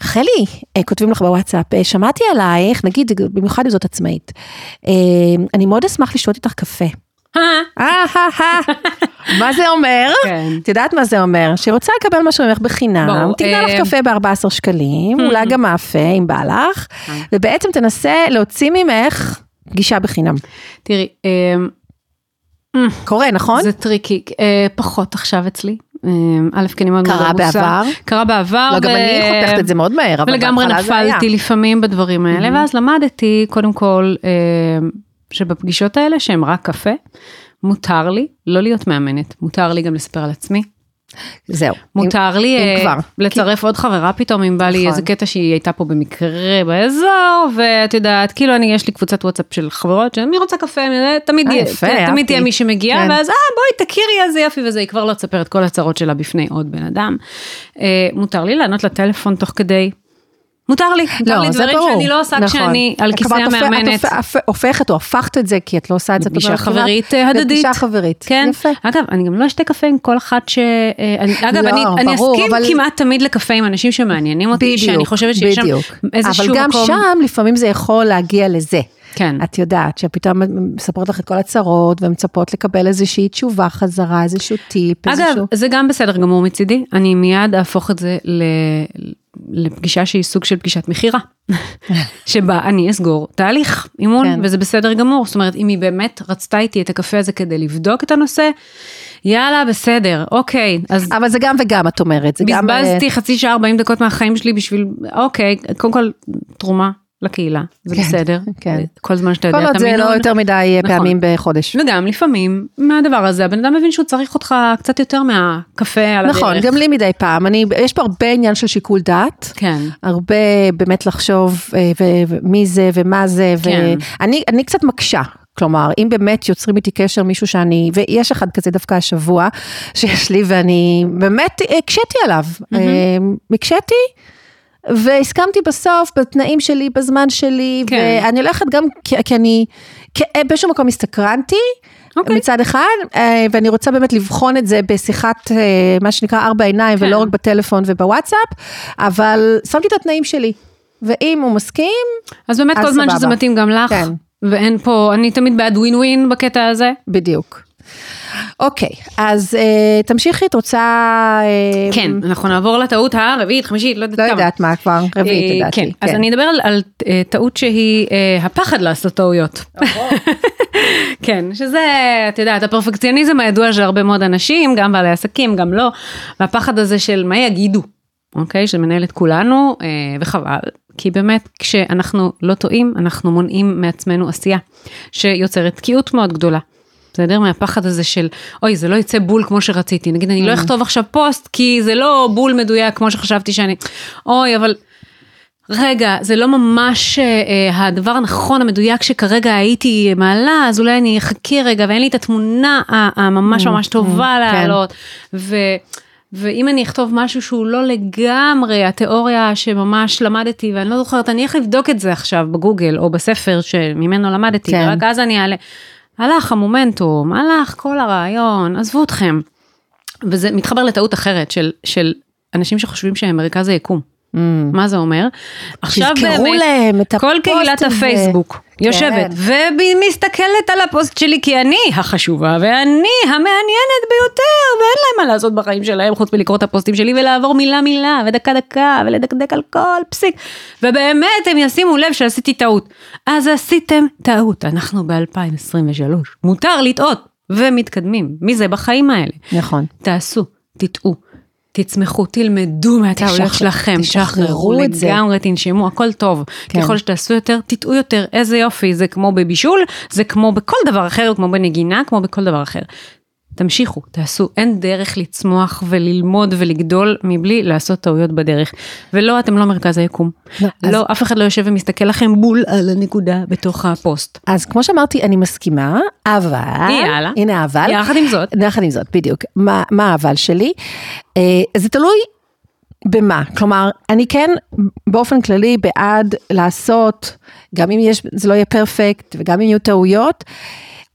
חלי, אה, כותבים לך בוואטסאפ, אה, שמעתי עלייך, נגיד, במיוחד אם זאת עצמאית, אה, אני מאוד אשמח לשתות איתך קפה. *laughs* מה זה אומר? כן. את יודעת מה זה אומר? שהיא רוצה לקבל משהו ממך בחינם, תקנה לך קפה ב-14 שקלים, אולי גם מאפה אם בא לך, ובעצם תנסה להוציא ממך פגישה בחינם. תראי, קורה, נכון? זה tricky, פחות עכשיו אצלי. א', כי אני מאוד מאוד עמוסה. קרה בעבר? קרה בעבר. לא, גם אני חותכת את זה מאוד מהר, אבל בהתחלה זה היה. ולגמרי נפלתי לפעמים בדברים האלה, ואז למדתי, קודם כל, שבפגישות האלה, שהן רק קפה, מותר לי לא להיות מאמנת, מותר לי גם לספר על עצמי. זהו. מותר אם, לי אם כבר. לצרף כי... עוד חברה פתאום, אם בא נכון. לי איזה קטע שהיא הייתה פה במקרה באזור, ואת יודעת, כאילו אני, יש לי קבוצת וואטסאפ של חברות, שאני רוצה קפה, תמיד, אה, יפה, תמיד תהיה מי שמגיע, כן. ואז אה בואי תכירי איזה יופי וזה, היא כבר לא תספר את כל הצרות שלה בפני עוד בן אדם. אה, מותר לי לענות לטלפון תוך כדי. מותר לי, מותר לא, לי דברים ברור. שאני לא עושה נכון. כשאני על כיסא המאמנת. את הופ- הופכת או הפכת את זה, כי את לא עושה את זה. את פגישה אומרת, כמעט- חברית אה, הדדית. לפגישה חברית. כן. יפה. אגב, אני גם לא אשתה קפה עם כל אחת ש... אה, אני, אגב, לא, אני, אני ברור, אסכים אבל- כמעט תמיד לקפה עם אנשים שמעניינים אותי, בדיוק, שאני חושבת שיש בדיוק. שם איזשהו אבל גם מקום. שם לפעמים זה יכול להגיע לזה. כן. את יודעת, שפתאום מספרות לך את כל הצרות, ומצפות לקבל איזושהי תשובה חזרה, איזשהו טיפ, אגב, איזשהו... זה גם בסדר גמור מצידי, אני מיד אהפוך את זה ל... לפגישה שהיא סוג של פגישת מכירה, *laughs* שבה אני אסגור תהליך אימון, כן. וזה בסדר גמור, זאת אומרת, אם היא באמת רצתה איתי את הקפה הזה כדי לבדוק את הנושא, יאללה, בסדר, אוקיי, אז אבל זה גם וגם, את אומרת. גם... אה, בזבזתי חצי שעה 40 דקות מהחיים שלי בשביל, אוקיי, קודם כל, תרומה לקהילה, זה כן, בסדר, כן. כל זמן שאתה כל יודע עוד את זה המינון. לא יותר מדי נכון. פעמים בחודש. וגם לפעמים מהדבר הזה הבן אדם מבין שהוא צריך אותך קצת יותר מהקפה על הדרך. נכון, גם לי מדי פעם. אני, יש פה הרבה עניין של שיקול דעת. כן. הרבה באמת לחשוב אה, ומי זה ומה זה, כן. ואני אני קצת מקשה. כלומר, אם באמת יוצרים איתי קשר מישהו שאני, ויש אחד כזה דווקא השבוע, שיש לי ואני באמת הקשיתי עליו, אה, הקשיתי. והסכמתי בסוף בתנאים שלי, בזמן שלי, כן. ואני הולכת גם כי, כי אני, כי באיזשהו מקום הסתקרנתי, אוקיי. מצד אחד, אה, ואני רוצה באמת לבחון את זה בשיחת, אה, מה שנקרא ארבע עיניים, כן. ולא רק בטלפון ובוואטסאפ, אבל שמתי את התנאים שלי, ואם הוא מסכים, אז באמת אז כל זמן. שזה מתאים גם לך, כן. ואין פה, אני תמיד בעד ווין ווין בקטע הזה. בדיוק. אוקיי, אז אה, תמשיכי, את רוצה... אה, כן, אנחנו נעבור לטעות הרביעית, חמישית, לא יודעת לא כמה. יודעת מה כבר, רביעית אה, לדעתי. כן, אז אני אדבר על, על אה, טעות שהיא אה, הפחד לעשות טעויות. *laughs* כן, שזה, את יודעת, הפרפקציוניזם הידוע של הרבה מאוד אנשים, גם בעלי עסקים, גם לא, והפחד הזה של מה יגידו, אוקיי? שמנהל את כולנו, אה, וחבל, כי באמת, כשאנחנו לא טועים, אנחנו מונעים מעצמנו עשייה, שיוצרת תקיעות מאוד גדולה. בסדר? מהפחד הזה של, אוי, זה לא יצא בול כמו שרציתי. נגיד, אני לא אכתוב עכשיו פוסט, כי זה לא בול מדויק כמו שחשבתי שאני, אוי, אבל רגע, זה לא ממש אה, אה, הדבר הנכון, המדויק שכרגע הייתי מעלה, אז אולי אני אחכה רגע, ואין לי את התמונה הממש ממש טובה כן. להעלות. ו... ואם אני אכתוב משהו שהוא לא לגמרי התיאוריה שממש למדתי, ואני לא זוכרת, אני איך לבדוק את זה עכשיו בגוגל או בספר שממנו למדתי, כן. ורק אז אני אעלה. הלך המומנטום, הלך כל הרעיון, עזבו אתכם. וזה מתחבר לטעות אחרת של, של אנשים שחושבים שהם מרכז היקום. מה זה אומר? עכשיו באמת, להם את כל קהילת. הפייסבוק יושבת ומסתכלת על הפוסט שלי כי אני החשובה ואני המעניינת ביותר ואין להם מה לעשות בחיים שלהם חוץ מלקרוא את הפוסטים שלי ולעבור מילה מילה ודקה דקה ולדקדק על כל פסיק ובאמת הם ישימו לב שעשיתי טעות. אז עשיתם טעות, אנחנו ב-2023, מותר לטעות ומתקדמים, מי זה בחיים האלה? נכון. תעשו, תטעו. תצמחו, תלמדו מהטעויות שלכם, תשחררו שחררו את זה. לגמרי, תנשמו, הכל טוב. כן. ככל שתעשו יותר, תטעו יותר, איזה יופי, זה כמו בבישול, זה כמו בכל דבר אחר, כמו בנגינה, כמו בכל דבר אחר. תמשיכו, תעשו, אין דרך לצמוח וללמוד ולגדול מבלי לעשות טעויות בדרך. ולא, אתם לא מרכז היקום. לא, אז- לא, אף אחד לא יושב ומסתכל לכם בול על הנקודה בתוך הפוסט. אז כמו שאמרתי, אני מסכימה, אבל... יאללה. הנה האבל. יחד עם זאת. יחד עם זאת, בדיוק. מה, מה האבל שלי? אה, זה תלוי במה. כלומר, אני כן באופן כללי בעד לעשות, גם אם יש, זה לא יהיה פרפקט, וגם אם יהיו טעויות,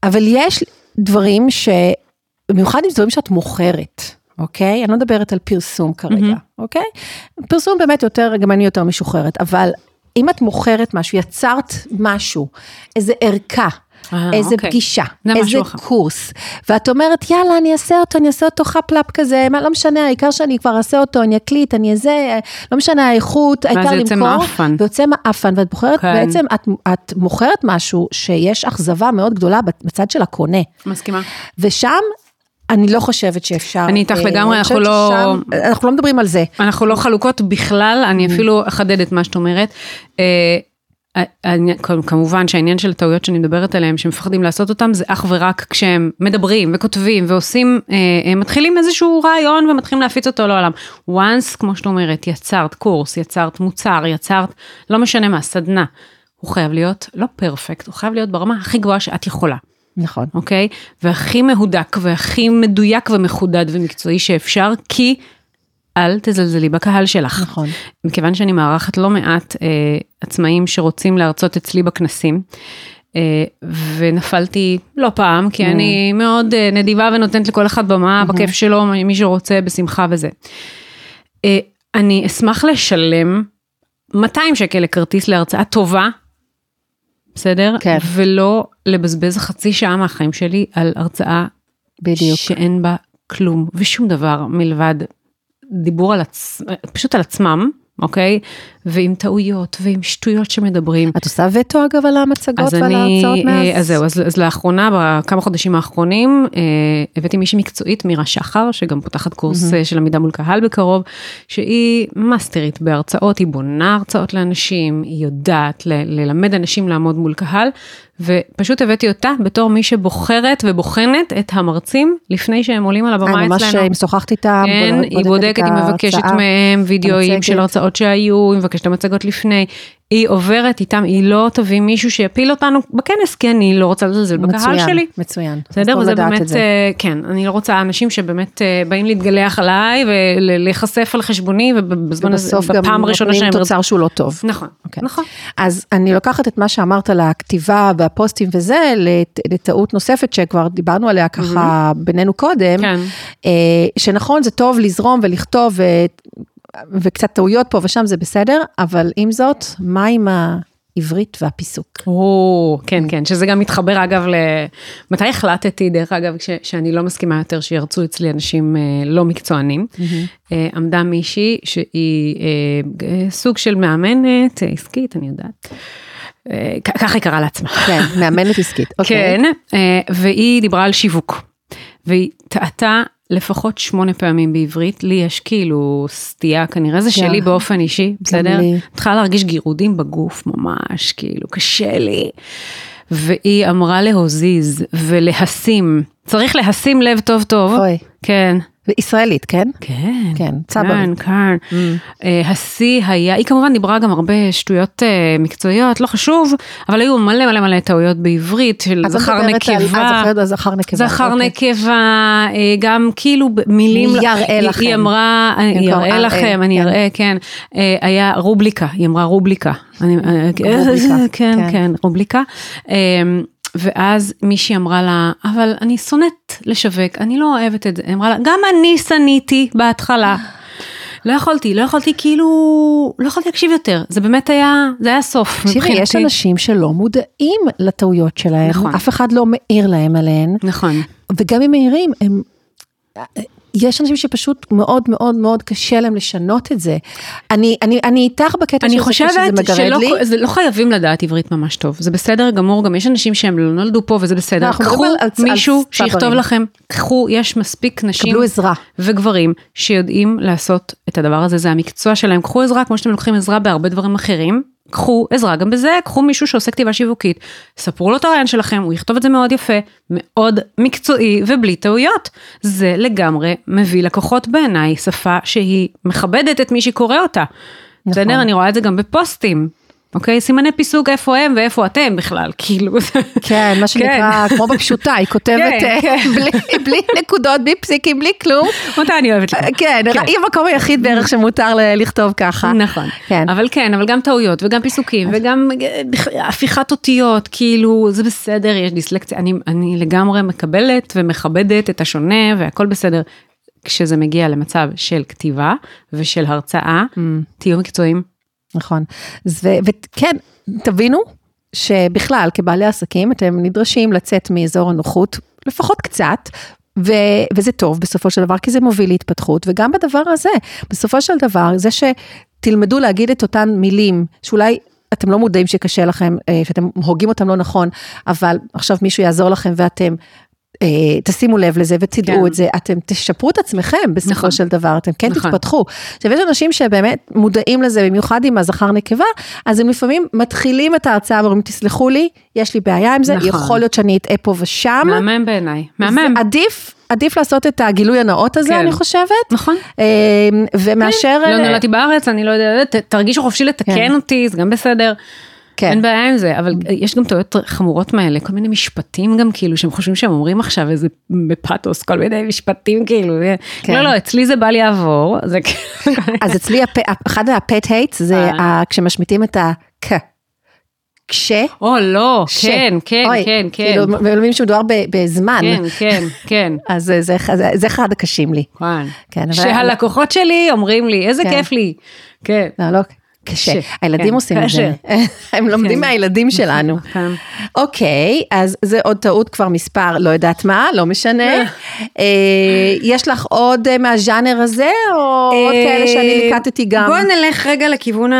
אבל יש דברים ש... במיוחד אם זה דברים שאת מוכרת. אוקיי? אני לא מדברת על פרסום כרגע, אוקיי? פרסום באמת יותר, גם אני יותר משוחררת, אבל אם את מוכרת משהו, יצרת משהו, איזה ערכה, אה, איזה אוקיי. פגישה, זה איזה אחר. קורס, ואת אומרת, יאללה, אני אעשה אותו, אני אעשה אותו חפלאפ כזה, מה, לא משנה, העיקר שאני כבר אעשה אותו, אני אקליט, אני אזה, לא משנה האיכות, העיקר למכור. יוצא מעפן. ויוצא מעפן, ואת בוחרת, כן. בעצם, את, את מוכרת משהו שיש אכזבה מאוד גדולה בצד של הקונה, מסכימה. ושם, אני לא חושבת שאפשר. אני איתך אה, לגמרי, אנחנו לא- ששם- אנחנו לא מדברים על זה. אנחנו לא חלוקות בכלל, אני אפילו אחדד את מה שאת אומרת. אה, העניין- כמובן שהעניין של הטעויות שאני מדברת עליהן, שמפחדים לעשות אותן, זה אך ורק כשהם מדברים וכותבים ועושים, אה, הם מתחילים איזשהו רעיון ומתחילים להפיץ אותו לעולם. once, כמו שאת אומרת, יצרת קורס, יצרת מוצר, יצרת, לא משנה מה, סדנה. הוא חייב להיות לא פרפקט, הוא חייב להיות ברמה הכי גבוהה שאת יכולה. נכון. אוקיי? והכי מהודק והכי מדויק ומחודד ומקצועי שאפשר, כי אל תזלזלי בקהל שלך. נכון. מכיוון שאני מארחת לא מעט אה, עצמאים שרוצים להרצות אצלי בכנסים, אה, ונפלתי לא פעם, כי mm. אני מאוד אה, נדיבה ונותנת לכל אחד במה mm-hmm. בכיף שלו, מי שרוצה, בשמחה וזה. אה, אני אשמח לשלם 200 שקל לכרטיס להרצאה טובה, בסדר? כן. ולא לבזבז חצי שעה מהחיים שלי על הרצאה בדיוק. שאין בה כלום ושום דבר מלבד דיבור על עצ... פשוט על עצמם, אוקיי? ועם טעויות ועם שטויות שמדברים. את עושה וטו אגב על המצגות ועל ההרצאות אה, מאז? אז זהו, אז, אז לאחרונה, בכמה חודשים האחרונים, אה, הבאתי מישהי מקצועית, מירה שחר, שגם פותחת קורס mm-hmm. של עמידה מול קהל בקרוב, שהיא מאסטרית בהרצאות, היא בונה הרצאות לאנשים, היא יודעת ל- ללמד אנשים לעמוד מול קהל, ופשוט הבאתי אותה בתור מי שבוחרת ובוחנת את המרצים לפני שהם עולים על הבמה אצלנו. ממש אם שוחחת איתם, כן, היא בודקת, היא מבקשת מהם וידאוים של הרצאות שהיו, היא מבקשת המצגות לפני, היא עוברת איתם, היא לא תביא מישהו שיפיל אותנו בכנס, כי אני לא רוצה לזלזל בקהל שלי. מצוין, בסדר? וזה באמת, כן, אני לא רוצה אנשים שבאמת באים להתגלח עליי ולהיחשף על חשבוני, ובזמן הזה, בפעם הראשונה שהם... תוצר שהוא לא טוב. נכון, נכון. אז אני לוקחת את מה שאמרת לכתיבה והפוסטים וזה, לטעות נוספת שכבר דיברנו עליה ככה בינינו קודם, כן. שנכון, זה טוב לזרום ולכתוב וקצת טעויות פה ושם זה בסדר, אבל עם זאת, מה עם העברית והפיסוק? או, כן, כן, שזה גם מתחבר אגב ל... מתי החלטתי, דרך אגב, ש... שאני לא מסכימה יותר שירצו אצלי אנשים אה, לא מקצוענים. Mm-hmm. אה, עמדה מישהי שהיא אה, סוג של מאמנת אה, עסקית, אני יודעת. אה, ככה היא קראה לעצמה. כן, מאמנת עסקית, *laughs* אוקיי. כן, אה, והיא דיברה על שיווק. והיא טעתה לפחות שמונה פעמים בעברית, לי יש כאילו סטייה, כנראה זה שלי באופן אישי, בסדר? התחלה להרגיש גירודים בגוף ממש, כאילו קשה לי. והיא אמרה להוזיז ולהשים, צריך להשים לב טוב טוב. אוי. כן. וישראלית, כן? כן. כן, צברית. כן, כן. Mm. Uh, השיא היה, היא כמובן דיברה גם הרבה שטויות uh, מקצועיות, לא חשוב, אבל היו מלא מלא מלא טעויות בעברית של זכר נקבה. את זוכרת על זכר נקבה. זכר אוקיי. נקבה, uh, גם כאילו מילים. אני אראה לכם. היא אמרה, אני אראה לכם, אני כן. אראה, כן. Uh, היה רובליקה, היא אמרה רובליקה. רובליקה. *laughs* כן, כן, רובליקה. ואז מישהי אמרה לה, אבל אני שונאת לשווק, אני לא אוהבת את זה. אמרה לה, גם אני שניתי בהתחלה. לא יכולתי, לא יכולתי כאילו, לא יכולתי להקשיב יותר, זה באמת היה, זה היה סוף תקשיבי, יש אנשים שלא מודעים לטעויות שלהם, נכון. אף אחד לא מעיר להם עליהן. נכון. וגם אם מעירים, הם... יש אנשים שפשוט מאוד מאוד מאוד קשה להם לשנות את זה. אני, אני, אני איתך בקטע שזה, שזה מגרד לי. אני חושבת שלא חייבים לדעת עברית ממש טוב, זה בסדר גמור, גם יש אנשים שהם לא נולדו פה וזה בסדר. קחו על, מישהו על שיכתוב לכם, קחו, יש מספיק נשים וגברים שיודעים לעשות את הדבר הזה, זה המקצוע שלהם, קחו עזרה כמו שאתם לוקחים עזרה בהרבה דברים אחרים. קחו עזרה גם בזה, קחו מישהו שעושה כתיבה שיווקית, ספרו לו את הרעיון שלכם, הוא יכתוב את זה מאוד יפה, מאוד מקצועי ובלי טעויות. זה לגמרי מביא לקוחות בעיניי, שפה שהיא מכבדת את מי שקורא אותה. נכון. בסדר? אני רואה את זה גם בפוסטים. אוקיי? סימני פיסוק איפה הם ואיפה אתם בכלל, כאילו. כן, מה שנקרא, כמו בפשוטה, היא כותבת כן, אה, כן. בלי נקודות, בלי פסיקים, בלי כלום. אותה אני אוהבת. כן, כן, היא המקום היחיד בערך שמותר לכתוב ככה. נכון. כן. אבל כן, אבל גם טעויות, וגם פיסוקים, וגם אה, הפיכת אותיות, כאילו, זה בסדר, יש דיסלקציה, אני לגמרי מקבלת ומכבדת את השונה, והכל בסדר. כשזה מגיע למצב של כתיבה ושל הרצאה, mm. תהיו מקצועיים. נכון. וכן, תבינו שבכלל, כבעלי עסקים, אתם נדרשים לצאת מאזור הנוחות, לפחות קצת, ו- וזה טוב בסופו של דבר, כי זה מוביל להתפתחות, וגם בדבר הזה, בסופו של דבר, זה שתלמדו להגיד את אותן מילים, שאולי אתם לא מודעים שקשה לכם, אה, שאתם הוגים אותם לא נכון, אבל עכשיו מישהו יעזור לכם ואתם תשימו לב לזה ותדעו כן. את זה, אתם תשפרו את עצמכם בסופו נכון. של דבר, אתם כן נכון. תתפתחו. עכשיו יש אנשים שבאמת מודעים לזה, במיוחד עם הזכר נקבה, אז הם לפעמים מתחילים את ההרצאה ואומרים, תסלחו לי, יש לי בעיה עם זה, נכון. יכול להיות שאני אטעה פה ושם. מהמם בעיניי, מהמם. עדיף. עדיף לעשות את הגילוי הנאות הזה, כן. אני חושבת. נכון. אה, ומאשר... כן. לא נולדתי בארץ, אני לא יודעת, תרגישו חופשי לתקן כן. אותי, זה גם בסדר. כן. אין בעיה עם זה, אבל יש גם טעויות חמורות מאלה, כל מיני משפטים גם כאילו, שהם חושבים שהם אומרים עכשיו איזה בפתוס, כל מיני משפטים כאילו, כן. לא, לא, אצלי זה בל יעבור. זה... כאילו- אז אצלי, אחד הפט הייטס זה אה. כשמשמיטים את ה-כ. כש... או לא, ש... כן, כן, אוי, כן, כן. כאילו, מלמדים שמדובר בזמן. כן, כן, כן. *laughs* אז זה, זה, זה, אחד הקשים לי. כן. כן שהלקוחות שלי אומרים לי, איזה כן. כיף לי. כן. לא, לא, קשה. הילדים כן, עושים את זה. *laughs* הם לומדים כן. מהילדים שלנו. כן. אוקיי, אז זה עוד טעות כבר מספר, לא יודעת מה, לא משנה. אה, יש לך עוד אה, מהז'אנר הזה, או עוד כאלה שאני ליקטתי גם? בואי נלך רגע לכיוון,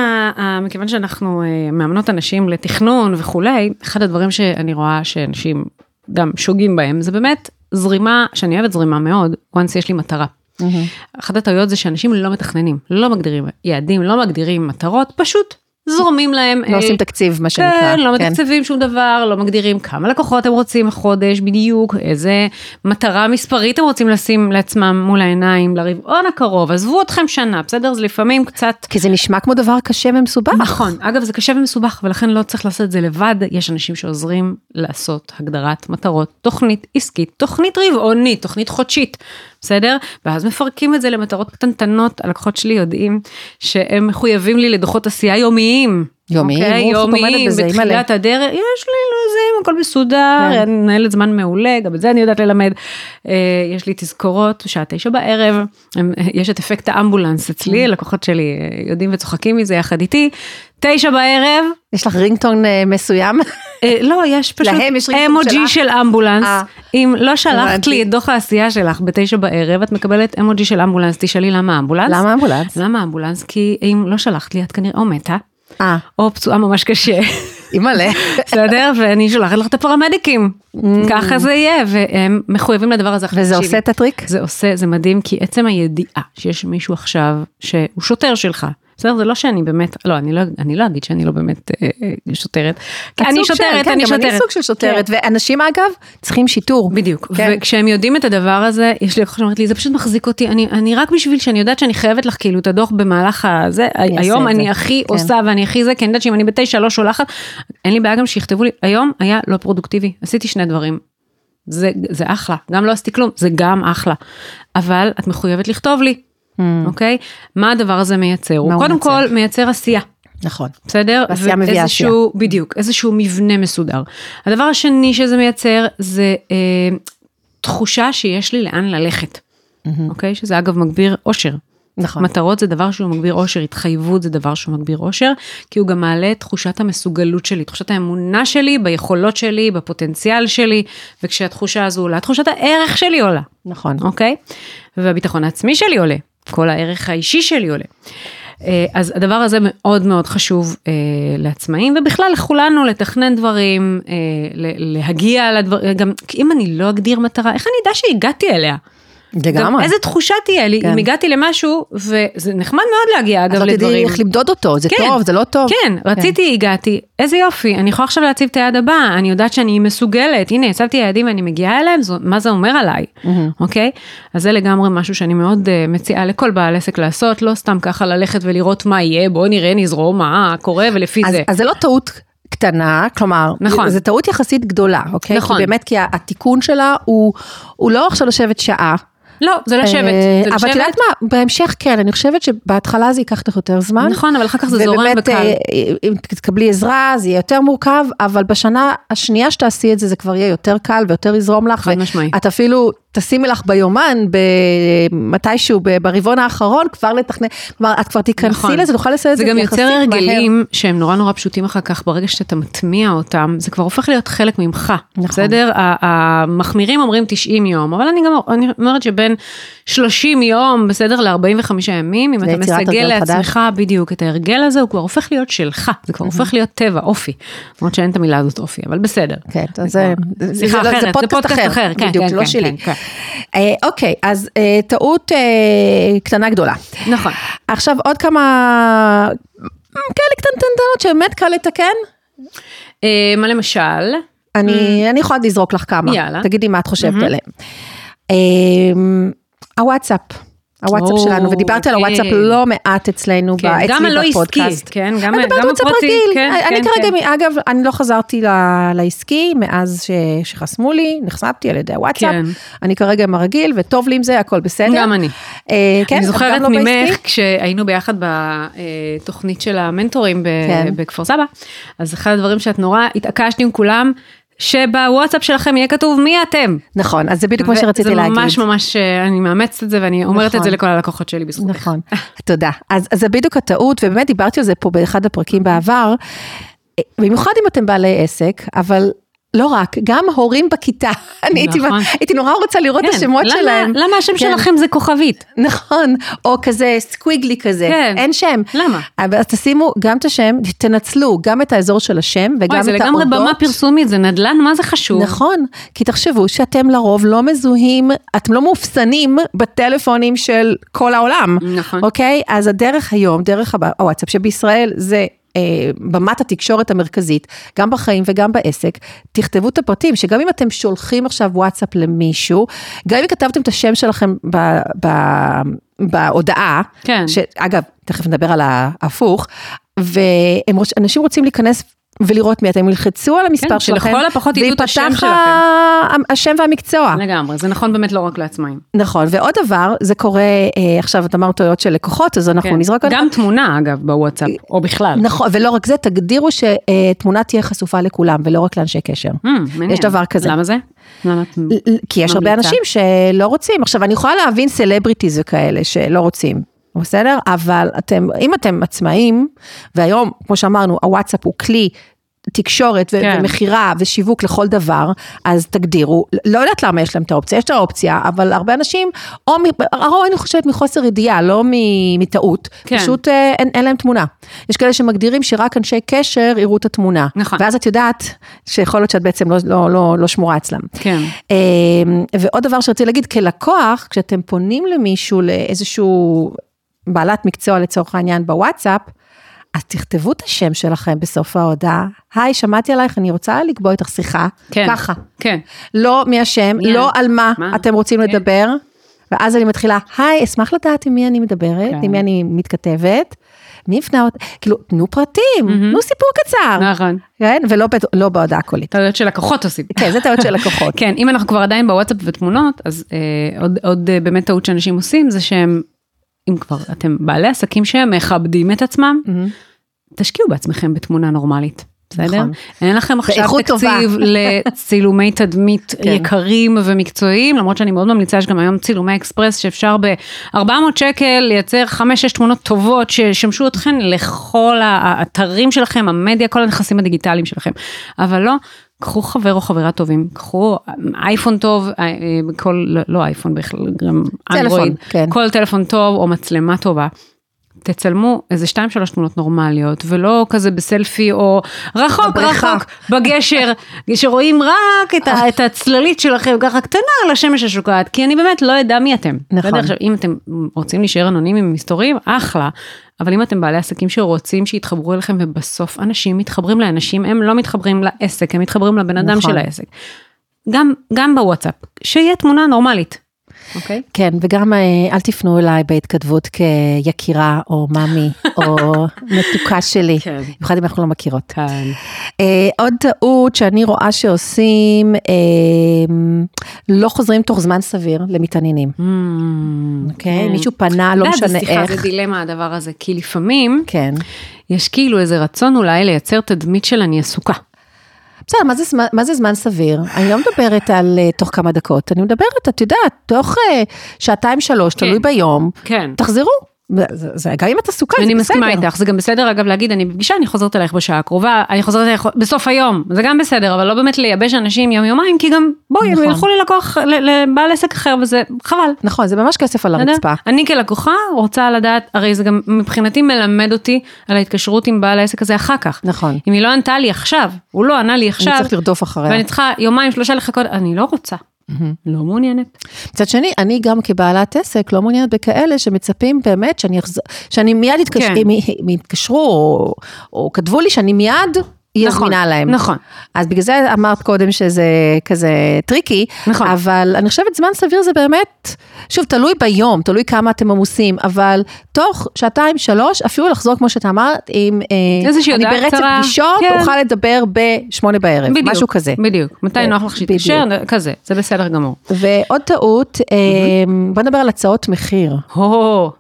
מכיוון שאנחנו אה, מאמנות אנשים לתכנון וכולי, אחד הדברים שאני רואה שאנשים גם שוגים בהם, זה באמת זרימה, שאני אוהבת זרימה מאוד, once יש לי מטרה. Mm-hmm. אחת הטעויות זה שאנשים לא מתכננים, לא מגדירים יעדים, לא מגדירים מטרות, פשוט זורמים להם. לא עושים תקציב, מה שנקרא. כן, לא כן. מתקצבים שום דבר, לא מגדירים כמה לקוחות הם רוצים בחודש בדיוק, איזה מטרה מספרית הם רוצים לשים לעצמם מול העיניים לרבעון הקרוב, עזבו אתכם שנה, בסדר? זה לפעמים קצת... כי זה נשמע כמו דבר קשה ומסובך. נכון, אגב זה קשה ומסובך, ולכן לא צריך לעשות את זה לבד, יש אנשים שעוזרים לעשות הגדרת מטרות, תוכנית עסקית, תוכנית רבעונית, תוכנית חודשית. בסדר? ואז מפרקים את זה למטרות קטנטנות, הלקוחות שלי יודעים שהם מחויבים לי לדוחות עשייה יומיים. יומיים, okay, אוקיי? יומיים, בתחילת הדרך, יש לי לוזים, הכל מסודר, כן. אני מנהלת זמן מעולה, גם את זה אני יודעת ללמד. Uh, יש לי תזכורות, שעה תשע בערב, יש את אפקט האמבולנס אצלי, mm. לקוחות שלי אה, יודעים וצוחקים מזה יחד איתי, תשע בערב. יש לך רינגטון uh, מסוים? Uh, לא, יש פשוט אמוג'י של אמבולנס. אם לא שלחת לי את דוח העשייה שלך בתשע בערב, את מקבלת אמוג'י של אמבולנס, תשאלי למה אמבולנס. למה אמבולנס? למה אמבולנס? כי אם לא שלחת לי, את כנראה או מתה. אה. או פצועה ממש קשה. *laughs* אימא'לה. בסדר? ואני שולחת לך את הפרמדיקים. Mm. ככה זה יהיה, והם מחויבים לדבר הזה. וזה עושה את הטריק? זה עושה, זה מדהים, כי עצם הידיעה שיש מישהו עכשיו, שהוא שוטר שלך, בסדר? זה לא שאני באמת, לא, אני לא, אני לא אגיד שאני לא באמת אה, אה, שוטרת. אני שוטרת, כן, אני שוטרת. גם אני סוג של שוטרת, כן. ואנשים אגב צריכים שיטור. בדיוק, כן. וכשהם יודעים את הדבר הזה, יש לי לקוחה שאומרת לי, זה פשוט מחזיק אותי, אני, אני רק בשביל שאני יודעת שאני חייבת לך כאילו את הדוח במהלך הזה, היום אני הכי כן. עושה ואני הכי זה, כי אני יודעת שאם אני בתשע לא שולחת, אין לי בעיה גם שיכתבו לי, היום היה לא פרודוקטיבי, עשיתי שני דברים. זה, זה אחלה, גם לא עשיתי כלום, זה גם אחלה. אבל את מחויבת לכתוב לי. אוקיי? מה הדבר הזה מייצר? הוא קודם מייצר? כל מייצר עשייה. נכון. בסדר? עשייה מביאה עשייה. בדיוק, איזשהו מבנה מסודר. הדבר השני שזה מייצר זה אה, תחושה שיש לי לאן ללכת. Mm-hmm. אוקיי? שזה אגב מגביר אושר. נכון. מטרות זה דבר שהוא מגביר אושר, התחייבות זה דבר שהוא מגביר אושר, כי הוא גם מעלה את תחושת המסוגלות שלי, תחושת האמונה שלי, ביכולות שלי, בפוטנציאל שלי, וכשהתחושה הזו עולה, תחושת הערך שלי עולה. נכון. אוקיי? והביטחון העצמי שלי עולה. כל הערך האישי שלי עולה. אה, אז הדבר הזה מאוד מאוד חשוב אה, לעצמאים ובכלל לכולנו לתכנן דברים, אה, להגיע לדברים, גם אם אני לא אגדיר מטרה, איך אני אדע שהגעתי אליה? לגמרי. איזה תחושה תהיה לי כן. אם הגעתי למשהו, וזה נחמד מאוד להגיע אגב לדברים. אז לא תדעי איך למדוד אותו, זה כן, טוב, זה לא טוב. כן, כן, רציתי, הגעתי, איזה יופי, אני יכולה עכשיו להציב את היעד הבא, אני יודעת שאני מסוגלת, הנה, הצבתי יעדים ואני מגיעה אליהם, זו, מה זה אומר עליי, mm-hmm. אוקיי? אז זה לגמרי משהו שאני מאוד uh, מציעה לכל בעל עסק לעשות, לא סתם ככה ללכת ולראות מה יהיה, בוא נראה, נזרום, מה קורה, ולפי אז, זה. אז זה לא טעות קטנה, כלומר, נכון. זו טעות יחסית גדולה, אוקיי? נכון. כי באמת, כי התיקון שלה הוא, הוא לא עכשיו לשבת שעה. לא, זה לשבת. אה, אבל את יודעת מה, בהמשך כן, אני חושבת שבהתחלה זה ייקח לך יותר זמן. נכון, אבל אחר כך זה זורם וקל. ובאמת, אם תקבלי עזרה, זה יהיה יותר מורכב, אבל בשנה השנייה שתעשי את זה, זה כבר יהיה יותר קל ויותר יזרום לך. חד משמעי. את אפילו תשימי לך ביומן, מתישהו, ברבעון האחרון, כבר לתכנן, כלומר, את כבר תיכנסי נכון. לזה, תוכל לעשות את זה מהר. זה גם יוצר הרגלים שהם נורא נורא פשוטים אחר כך, ברגע שאתה מטמיע אותם, זה כבר הופך להיות חלק ממך, נכון. בסדר? המחמירים אומרים 90 יום, אבל אני גם אני אומרת שבין 30 יום, בסדר, ל-45 ימים, אם אתה מסגל לעצמך חדש. בדיוק את ההרגל הזה, הוא כבר הופך להיות שלך, זה כבר הופך להיות טבע, אופי. למרות שאין את המילה הזאת אופי, אבל בסדר. כן, זה, זה, אחרת, זה פודקאסט אחר, אחר כן, בדיוק, כן, לא כן, שלי. אה, אוקיי, אז אה, טעות אה, קטנה גדולה. נכון. עכשיו עוד כמה כאלה קטנטנות שבאמת קל לתקן. מה למשל? אני. אני יכולה לזרוק לך כמה. יאללה. תגידי מה את חושבת. עליהם. הוואטסאפ. הוואטסאפ שלנו, ודיברתי על הוואטסאפ לא מעט אצלנו, כן, אצלי גם הלא עסקי, כן, גם הפרטי, כן, אני כרגע, אגב, אני לא חזרתי לעסקי מאז שחסמו לי, נחשפתי על ידי הוואטסאפ, אני כרגע עם הרגיל, וטוב לי עם זה, הכל בסדר. גם אני. אני זוכרת ממך, כשהיינו ביחד בתוכנית של המנטורים בכפר סבא, אז אחד הדברים שאת נורא התעקשת עם כולם, שבוואטסאפ שלכם יהיה כתוב מי אתם. נכון, אז זה בדיוק מה שרציתי להגיד. זה ממש ממש, אני מאמצת את זה ואני אומרת נכון. את זה לכל הלקוחות שלי בזכותך. נכון, *laughs* תודה. אז, אז זה בדיוק הטעות, ובאמת דיברתי על זה פה באחד הפרקים בעבר, במיוחד אם אתם בעלי עסק, אבל לא רק, גם הורים בכיתה. *laughs* אני הייתי, נכון. הייתי נורא רוצה לראות כן. את השמות למה, שלהם. למה השם כן. שלכם זה כוכבית? נכון, או כזה סקוויגלי כזה, כן. אין שם. למה? אבל תשימו גם את השם, תנצלו גם את האזור של השם וגם את האודות. זה לגמרי במה פרסומית, זה נדל"ן, מה זה חשוב? נכון, כי תחשבו שאתם לרוב לא מזוהים, אתם לא מאופסנים בטלפונים של כל העולם. נכון. אוקיי? אז הדרך היום, דרך הוואטסאפ, שבישראל זה במת התקשורת המרכזית, גם בחיים וגם בעסק, תכתבו את הפרטים, שגם אם אתם שולחים עכשיו וואטסאפ למישהו, גם אם כתבתם את השם שלכם ב, ב, בהודעה, כן. שאגב, תכף נדבר על ההפוך, ואנשים רוצים להיכנס ולראות מי אתם ילחצו על המספר כן, שלכם, שלכל הפחות ידעו את השם שלכם. ויפתח השם והמקצוע. לגמרי, זה נכון באמת לא רק לעצמאים. נכון, ועוד דבר, זה קורה, אה, עכשיו את אמרת טעויות של לקוחות, אז אנחנו כן. נזרוק... גם תמונה אגב בוואטסאפ, או בכלל. נכון, ולא רק זה, תגדירו שתמונה תהיה חשופה לכולם, ולא רק לאנשי קשר. Mm, מעניין. יש דבר כזה. למה זה? כי יש הרבה אנשים שלא רוצים. עכשיו, אני יכולה להבין סלבריטיז וכאלה שלא רוצים. בסדר? אבל אתם, אם אתם עצמאים, והיום, כמו שאמרנו, הוואטסאפ הוא כלי תקשורת כן. ומכירה ושיווק לכל דבר, אז תגדירו, לא יודעת למה יש להם את האופציה, יש את האופציה, אבל הרבה אנשים, או, הרוב אני חושבת מחוסר ידיעה, לא מטעות, כן. פשוט אה, אין, אין להם תמונה. יש כאלה שמגדירים שרק אנשי קשר יראו את התמונה. נכון. ואז את יודעת שיכול להיות שאת בעצם לא, לא, לא, לא שמורה אצלם. כן. ועוד דבר שרציתי להגיד, כלקוח, כשאתם פונים למישהו, לאיזשהו בעלת מקצוע לצורך העניין בוואטסאפ, אז תכתבו את השם שלכם בסוף ההודעה. היי, שמעתי עלייך, אני רוצה לקבוע איתך שיחה. כן. ככה. כן. לא מי השם, מי לא על מה, מה? אתם רוצים כן. לדבר. ואז אני מתחילה, היי, אשמח לדעת עם מי אני מדברת, כן. עם מי אני מתכתבת. מי הפנה אותי? כאילו, תנו פרטים, מהמם. תנו סיפור קצר. נכון. כן? ולא לא בהודעה קולית. טעויות של לקוחות עושים. כן, זה טעות של לקוחות. *laughs* כן, אם אנחנו כבר עדיין בוואטסאפ ותמונות, אז אה, עוד, עוד אה, באמת טעות שאנשים עושים, זה שהם, אם כבר אתם בעלי עסקים שהם מכבדים את עצמם. תשקיעו בעצמכם בתמונה נורמלית. בסדר? נכון. אין לכם עכשיו. תקציב *laughs* לצילומי תדמית כן. יקרים ומקצועיים, למרות שאני מאוד ממליצה, יש גם היום צילומי אקספרס שאפשר ב-400 שקל לייצר 5-6 תמונות טובות שישמשו אתכן לכל האתרים שלכם, המדיה, כל הנכסים הדיגיטליים שלכם. אבל לא, קחו חבר או חברה טובים, קחו אייפון טוב, אה, אה, כל, לא- לא אייפון בכלל, גם טלפון, אנדרואיד, כן. כל טלפון טוב או מצלמה טובה. תצלמו איזה שתיים שלוש תמונות נורמליות ולא כזה בסלפי או רחוק בבריכה. רחוק בגשר *laughs* שרואים רק את, ה, *laughs* את הצללית שלכם ככה קטנה על השמש השוקעת כי אני באמת לא אדע מי אתם. נכון. עכשיו אם אתם רוצים להישאר אנונימיים מסתוריים אחלה אבל אם אתם בעלי עסקים שרוצים שיתחברו אליכם ובסוף אנשים מתחברים לאנשים הם לא מתחברים לעסק הם מתחברים לבן אדם נכון. של העסק. גם גם בוואטסאפ שיהיה תמונה נורמלית. אוקיי? כן, וגם אה, אל תפנו אליי בהתכתבות כיקירה או מאמי *laughs* או מתוקה שלי, כן. במיוחד אם אנחנו לא מכירות. כן. אה, עוד טעות שאני רואה שעושים, אה, לא חוזרים תוך זמן סביר למתעניינים, אוקיי? כן. מישהו פנה, לא משנה זה, סליחה, איך. זה דילמה הדבר הזה, כי לפעמים כן. יש כאילו איזה רצון אולי לייצר תדמית של אני עסוקה. בסדר, מה מה זה זמן סביר? אני לא מדברת על אה, תוך כמה דקות, אני מדברת, את יודעת, תוך אה, שעתיים שלוש, כן. תלוי ביום, כן. תחזרו. זה, זה, גם אם את עסוקה, זה אני בסדר. מסכימה איתך, זה גם בסדר אגב להגיד, אני בפגישה, אני חוזרת אלייך בשעה הקרובה, אני חוזרת אלייך בסוף היום, זה גם בסדר, אבל לא באמת לייבש אנשים יום יומיים, כי גם, בואי, הם נכון. ילכו ללקוח, לבעל עסק אחר, וזה חבל. נכון, זה ממש כסף על? הרצפה. אני כלקוחה רוצה לדעת, הרי זה גם מבחינתי מלמד אותי על ההתקשרות עם בעל העסק הזה אחר כך. נכון. אם היא לא ענתה לי עכשיו, הוא לא ענה לי עכשיו, אני צריך לרדוף אחריה. ואני צריכה יומיים שלושה לחכות, אני לא רוצה, לא מעוניינת. מצד שני, אני גם כבעלת עסק לא מעוניינת בכאלה שמצפים באמת שאני אחזור, שאני מיד יתקשר, כן. אם יתקשרו או, או כתבו לי שאני מיד אהיה נכון, זמינה להם. נכון. אז בגלל זה אמרת קודם שזה כזה tricky, נכון. אבל אני חושבת זמן סביר זה באמת, שוב, תלוי ביום, תלוי כמה אתם עמוסים, אבל תוך שעתיים, שלוש, אפילו לחזור כמו שאתה אמרת, עם, אה, איזושהי הודעה קצרה, אני ברצף פגישות, כן. אוכל לדבר בשמונה בערב, בדיוק, משהו כזה. בדיוק, מתי אה, נוח לך שתתקשר, כזה, זה בסדר גמור. ועוד טעות, mm-hmm. בוא נדבר על הצעות מחיר.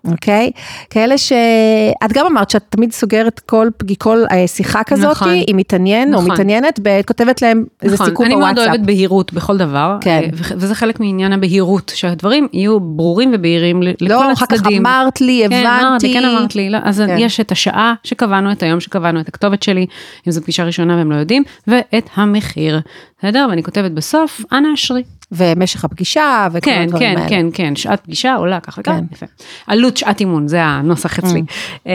אוקיי? כאלה שאת גם אמרת שאת תמיד סוגרת כל, כל שיחה כזאת, נכון. עם מתעניין נכון. או מתעניינת, וכותבת להם איזה נכון. סיכום בוואטסאפ. אני מאוד אוהבת בהירות בכל דבר, כן. וזה חלק מעניין הבהירות, שהדברים יהיו ברורים ובהירים לכל הצדדים. לא, אחר כך אמרת לי, כן, הבנתי. אמרתי, כן אמרת לי, לא, אז כן. יש את השעה שקבענו, את היום שקבענו, את הכתובת שלי, אם זו פגישה ראשונה והם לא יודעים, ואת המחיר, בסדר? ואני כותבת בסוף, אנא אשרי. ומשך הפגישה וכל כן, הדברים כן, האלה. כן, כן, כן, שעת פגישה עולה ככה וככה, כן. יפה. עלות שעת אימון, זה הנוסח אצלי. Mm.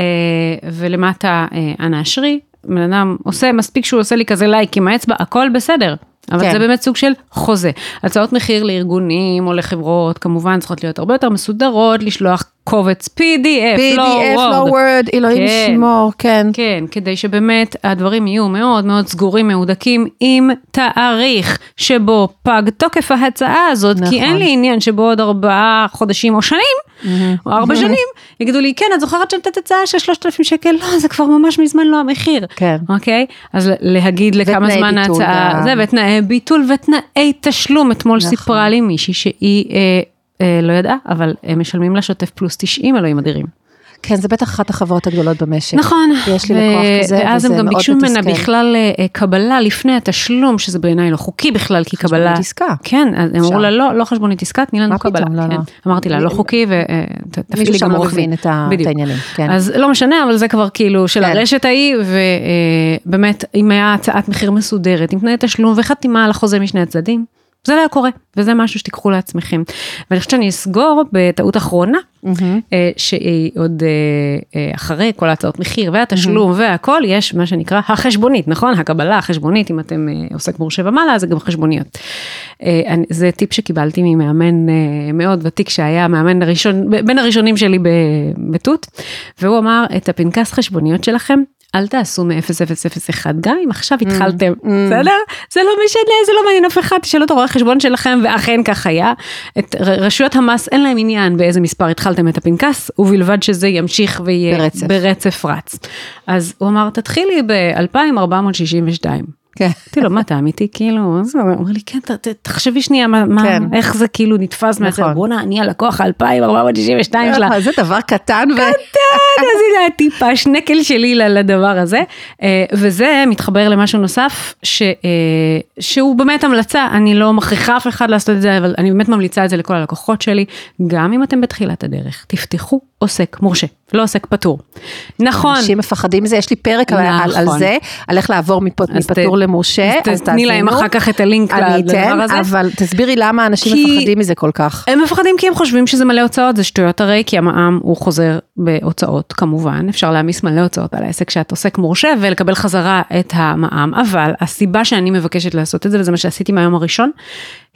ולמטה, אנא אשרי, בן אדם עושה, מספיק שהוא עושה לי כזה לייק עם האצבע, הכל בסדר. אבל כן. זה באמת סוג של חוזה. הצעות מחיר לארגונים או לחברות, כמובן צריכות להיות הרבה יותר מסודרות, לשלוח קובץ PDF, PDF, לא וורד. לא וורד, אלוהים כן, ישמור, כן. כן, כדי שבאמת הדברים יהיו מאוד מאוד סגורים, מהודקים, עם תאריך שבו פג תוקף ההצעה הזאת, נכון. כי אין לי עניין שבעוד ארבעה חודשים או שנים, mm-hmm. או ארבע שנים, יגידו לי, כן, את זוכרת שנתת הצעה של 3,000 שקל? לא, זה כבר ממש מזמן לא המחיר. כן. אוקיי? אז להגיד לכמה זמן ההצעה, זה, ותנאי ביטול ותנאי תשלום. אתמול נכון. סיפרה לי מישהי שהיא... אה, לא ידעה, אבל הם משלמים לה שוטף פלוס 90, אלוהים אדירים. כן, זה בטח אחת החברות הגדולות במשק. נכון. יש לי לקוח כזה, וזה מאוד מתסכל. ואז הם גם ביקשו ממנה בכלל אה, קבלה לפני התשלום, שזה בעיניי לא חוקי בכלל, כי קבלה... חשבונית עסקה. כן, אז הם אמרו לה, לא, לא חשבונית עסקה, תני לנו קבלה. מה פתאום, לא, לא. אמרתי לה, לא חוקי, ותפעילי גם עורך דין את העניינים. כן. אז לא משנה, אבל זה כבר כאילו של כן. הרשת ההיא, ובאמת, אם היה הצעת מחיר מסודרת, עם תנאי תשלום וחתימה על החוזה משני הצדדים. זה לא היה קורה, וזה משהו שתיקחו לעצמכם. ואני חושבת שאני אסגור בטעות אחרונה, mm-hmm. שהיא עוד אה, אה, אחרי כל ההצעות מחיר והתשלום mm-hmm. והכל, יש מה שנקרא החשבונית, נכון? הקבלה החשבונית, אם אתם עוסק מורשה ומעלה, זה גם חשבוניות. זה טיפ שקיבלתי ממאמן מאוד ותיק שהיה המאמן הראשון, בין הראשונים שלי בתות, והוא אמר, את הפנקס חשבוניות שלכם, אל תעשו מ-0001, גם אם עכשיו mm, התחלתם, mm. בסדר? זה לא משנה, זה לא מעניין אף אחד, תשאלו את הרואה חשבון שלכם, ואכן כך היה. את רשויות המס אין להם עניין באיזה מספר התחלתם את הפנקס, ובלבד שזה ימשיך ויהיה ברצף, ברצף רץ. אז הוא אמר, תתחילי ב-2462. כן. אמרתי לו, מה אתה אמיתי? כאילו, אז הוא אומר לי, כן, תחשבי שנייה, כן. איך זה כאילו נתפס מהזה. בואנה, אני הלקוח 2462 שלה. זה דבר קטן. קטן, אז הנה הטיפה, שנקל שלי לדבר הזה. אה, וזה מתחבר למשהו נוסף, אה, שהוא באמת המלצה, אני לא מכריחה אף אחד לעשות את זה, אבל אני באמת ממליצה את זה לכל הלקוחות שלי, גם אם אתם בתחילת הדרך, תפתחו עוסק מורשה, לא עוסק פטור. נכון. אנשים מפחדים מזה, יש לי פרק נכון. על, על. זה, על איך לעבור מפטור למורשה, אז תתני להם אחר כך את הלינק לדבר הזה. אבל תסבירי למה אנשים מפחדים מזה כל כך. הם מפחדים כי הם חושבים שזה מלא הוצאות, זה שטויות הרי, כי המע"מ הוא חוזר בהוצאות כמובן, אפשר להעמיס מלא הוצאות על העסק שאת עוסק מורשה ולקבל חזרה את המע"מ, אבל הסיבה שאני מבקשת לעשות את זה, וזה מה שעשיתי מהיום הראשון,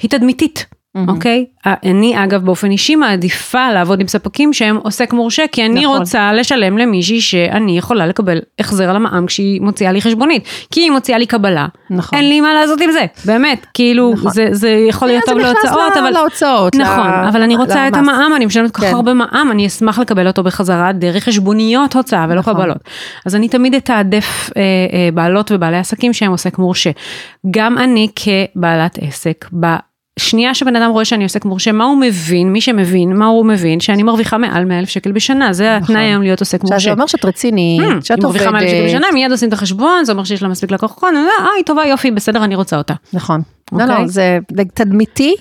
היא תדמיתית. אוקיי? Mm-hmm. Okay? אני אגב באופן אישי מעדיפה לעבוד עם ספקים שהם עוסק מורשה, כי אני נכון. רוצה לשלם למישהי שאני יכולה לקבל החזר על המע"מ כשהיא מוציאה לי חשבונית. כי היא מוציאה לי קבלה, נכון. אין לי מה לעשות עם זה, באמת, כאילו נכון. זה, זה יכול להיות טוב להוצאות, אבל... להוצאות, נכון, לה... אבל אני רוצה למס. את המע"מ, אני משלמת כל כך כן. הרבה מע"מ, אני אשמח לקבל אותו בחזרה דרך חשבוניות הוצאה ולא נכון. קבלות. אז אני תמיד אתעדף אה, אה, בעלות ובעלי עסקים שהם עוסק מורשה. גם אני כבעלת עסק, שנייה שבן אדם רואה שאני עוסק מורשה, מה הוא מבין, מי שמבין, מה הוא מבין, שאני מרוויחה מעל 100 אלף שקל בשנה, זה נכון. התנאי היום להיות עוסק מורשה. זה אומר שאת רצינית, hmm, שאת עובדת. היא מרוויחה 100 אלף שקל בשנה, מיד עושים את החשבון, זה אומר שיש לה מספיק לקוחות, אומרת, אה, היא טובה, יופי, בסדר, אני רוצה אותה. נכון. לא, לא, אוקיי? זה תדמיתי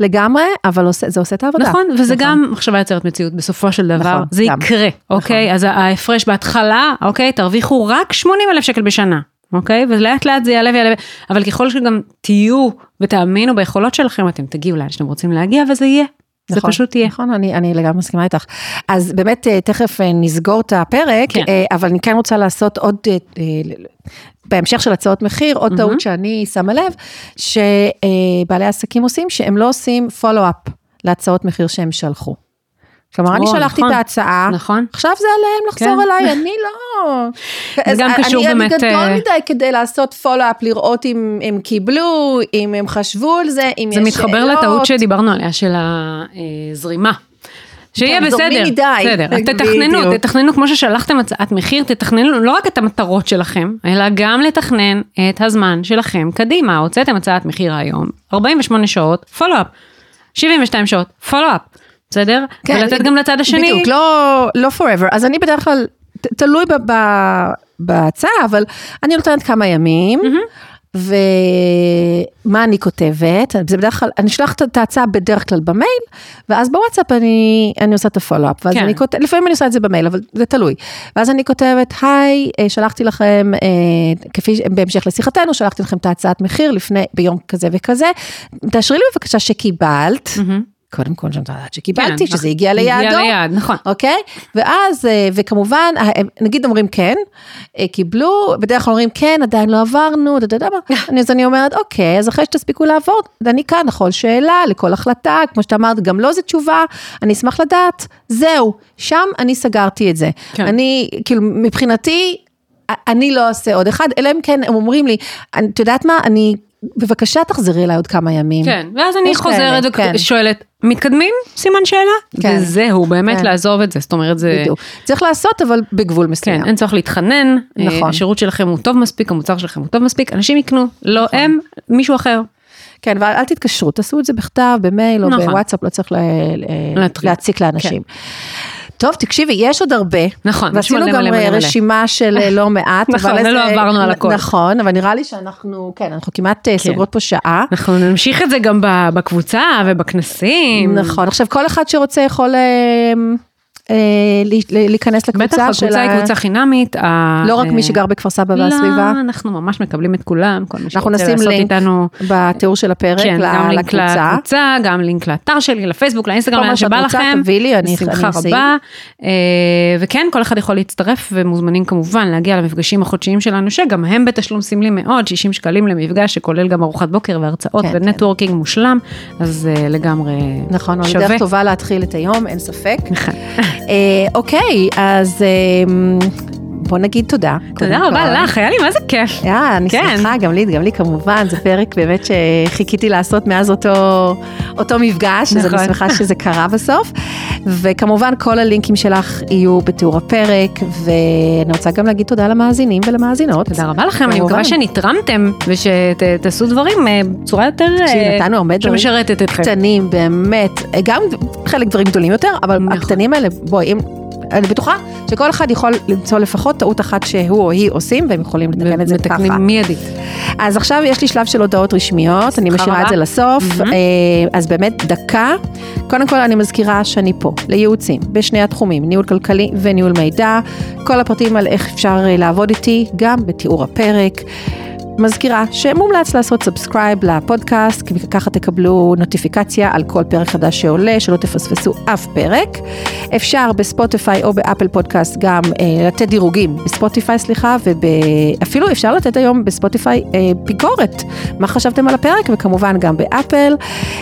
לגמרי, אבל זה עושה את העבודה. נכון, וזה נכון. גם מחשבה יוצרת מציאות, בסופו של דבר, נכון, זה יקרה, אוקיי? אז ההפרש בהתחלה, אוקיי, תרוויחו רק 80 אלף שקל בשנה. אוקיי? ולאט לאט זה יעלה ויעלה, אבל ככל שגם תהיו ותאמינו ביכולות שלכם, אתם תגיעו לאן שאתם רוצים להגיע וזה יהיה. נכון, זה פשוט יהיה. נכון, אני, אני לגמרי מסכימה איתך. אז באמת, אה, תכף אה, נסגור את הפרק, כן. אה, אבל אני כן רוצה לעשות עוד, בהמשך של הצעות מחיר, עוד mm-hmm. טעות שאני שמה לב, שבעלי עסקים עושים, שהם לא עושים פולו-אפ להצעות מחיר שהם שלחו. כלומר, אני שלחתי נכון, את ההצעה, נכון. עכשיו זה עליהם לחזור כן. אליי, *laughs* אני לא... זה גם קשור אני, באמת... אני גדול uh... מדי כדי לעשות פולו-אפ, לראות אם הם קיבלו, אם הם חשבו על זה, אם יש שאלות. זה מתחבר לטעות שדיברנו עליה, של הזרימה. שיהיה כן, בסדר. בסדר, תתכננו, תתכננו כמו ששלחתם הצעת מחיר, תתכננו לא רק את המטרות שלכם, אלא גם לתכנן את הזמן שלכם קדימה. הוצאתם הצעת מחיר היום, 48 שעות, פולו-אפ, 72 שעות, פולו-אפ. בסדר? כן, ולתת גם לצד השני. בדיוק, לא, לא forever. אז אני בדרך כלל, תלוי בהצעה, אבל אני נותנת כמה ימים. Mm-hmm. ומה אני כותבת, זה בדרך כלל, אני שולחת את ההצעה בדרך כלל במייל, ואז בוואטסאפ אני, אני עושה את הפולו-אפ, ואז כן. אני כותבת, לפעמים אני עושה את זה במייל, אבל זה תלוי. ואז אני כותבת, היי, אה, שלחתי לכם, אה, כפי, בהמשך לשיחתנו, שלחתי לכם את ההצעת מחיר לפני, ביום כזה וכזה, תאשרי לי בבקשה שקיבלת. Mm-hmm. קודם כל שאני יודעת שקיבלתי, כן, שזה הגיע ליעדו. הגיע ליעד, נכון. אוקיי? ואז, אה, וכמובן, נגיד אומרים כן, אה, קיבלו, בדרך כלל אומרים כן, עדיין לא עברנו, אתה יודע מה? *laughs* אז אני אומרת, אוקיי, אז אחרי שתספיקו לעבור, אני כאן לכל שאלה, לכל החלטה, כמו שאתה אמרת, גם לא זו תשובה, אני אשמח לדעת, זהו, שם אני סגרתי את זה. כן. אני, כאילו, מבחינתי, אני לא אעשה עוד אחד, אלא אם כן הם אומרים לי, את יודעת מה, אני בבקשה תחזרי אליי עוד כמה ימים. כן, ואז אני חוזרת ושואלת, כן. מתקדמים? סימן שאלה? כן. וזהו, באמת כן. לעזוב את זה, זאת אומרת זה... בדיוק. צריך לעשות, אבל בגבול מסוים. כן, אין צורך להתחנן, נכון. השירות שלכם הוא טוב מספיק, המוצר שלכם הוא טוב מספיק, אנשים יקנו, לא נכון. הם, מישהו אחר. כן, ואל תתקשרו, תעשו את זה בכתב, במייל או נכון. בוואטסאפ, לא צריך להציק לאנשים. כן. טוב, תקשיבי, יש עוד הרבה. נכון, ועשינו גם רשימה של אה, לא מעט. *laughs* נכון, לא עברנו על הכל. נכון, אבל נראה לי שאנחנו, כן, אנחנו כמעט אה, כן. סוגרות פה שעה. אנחנו נמשיך את זה גם בקבוצה ובכנסים. נכון, עכשיו כל אחד שרוצה יכול... אה, אה, להיכנס לקבוצה של... בטח, הקבוצה היא קבוצה חינמית. לא רק מי שגר בכפר סבא והסביבה. לא, אנחנו ממש מקבלים את כולם, כל מי שרוצה לעשות איתנו. אנחנו נשים לינק בתיאור של הפרק לקבוצה. כן, גם לינק לקבוצה, גם לינק לאתר שלי, לפייסבוק, לאינסטגרם, לאן שבא לכם. תביאי לי, אני אשים. בשמחה רבה. אה, וכן, כל אחד יכול להצטרף, ומוזמנים כמובן להגיע למפגשים החודשיים שלנו, שגם הם בתשלום סמלי מאוד, 60 שקלים למפגש, שכולל גם ארוחת בוקר והרצאות כן, ו networking כן. מושלם, אז אה, לגמרי שווה. נכון, דרך טובה להתחיל את היום, אין ספק. נכון. אוקיי, אז אמ, בוא נגיד תודה. תודה רבה לך, היה לי מה זה כיף. יא, אני כן. שמחה, גם לי, גם לי כמובן, זה פרק באמת שחיכיתי לעשות מאז אותו, אותו מפגש, נכון. אז אני נכון. שמחה שזה קרה בסוף. וכמובן כל הלינקים שלך יהיו בתיאור הפרק, ואני רוצה גם להגיד תודה למאזינים ולמאזינות. תודה רבה לכם, אני מקווה שנתרמתם ושתעשו דברים אה, בצורה יותר... שנתנו הרבה דברים שמשרתת אתכם. קטנים, באמת, גם חלק דברים גדולים יותר, אבל נכון. הקטנים האלה, בואי. אני בטוחה שכל אחד יכול למצוא לפחות טעות אחת שהוא או היא עושים, והם יכולים לתקן את זה ככה. מתקנים מיידית. אז עכשיו יש לי שלב של הודעות רשמיות, אני משאירה את זה לסוף. אה, אז באמת דקה. קודם כל אני מזכירה שאני פה לייעוצים בשני התחומים, ניהול כלכלי וניהול מידע. כל הפרטים על איך אפשר אה, לעבוד איתי, גם בתיאור הפרק. מזכירה שמומלץ לעשות subscribe לפודקאסט, כי ככה תקבלו נוטיפיקציה על כל פרק חדש שעולה, שלא תפספסו אף פרק. אפשר בספוטיפיי או באפל פודקאסט גם אה, לתת דירוגים, בספוטיפיי סליחה, ואפילו אפשר לתת היום בספוטיפיי אה, ביקורת, מה חשבתם על הפרק, וכמובן גם באפל.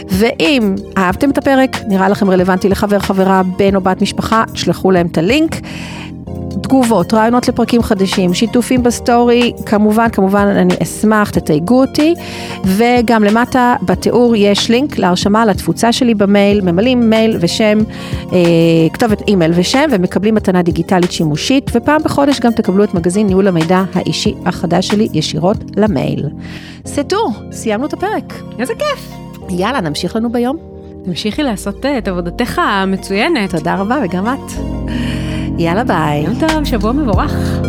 ואם אהבתם את הפרק, נראה לכם רלוונטי לחבר, חברה, בן או בת משפחה, תשלחו להם את הלינק. תגובות, רעיונות לפרקים חדשים, שיתופים בסטורי, כמובן, כמובן אני אשמח, תתייגו אותי, וגם למטה בתיאור יש לינק להרשמה לתפוצה שלי במייל, ממלאים מייל ושם, אה, כתובת אימייל ושם, ומקבלים מתנה דיגיטלית שימושית, ופעם בחודש גם תקבלו את מגזין ניהול המידע האישי החדש שלי ישירות למייל. סטו, סיימנו את הפרק. איזה כיף. יאללה, נמשיך לנו ביום. תמשיכי לעשות אה, את עבודתך המצוינת. תודה רבה, וגם את. יאללה ביי. יום טוב, שבוע מבורך.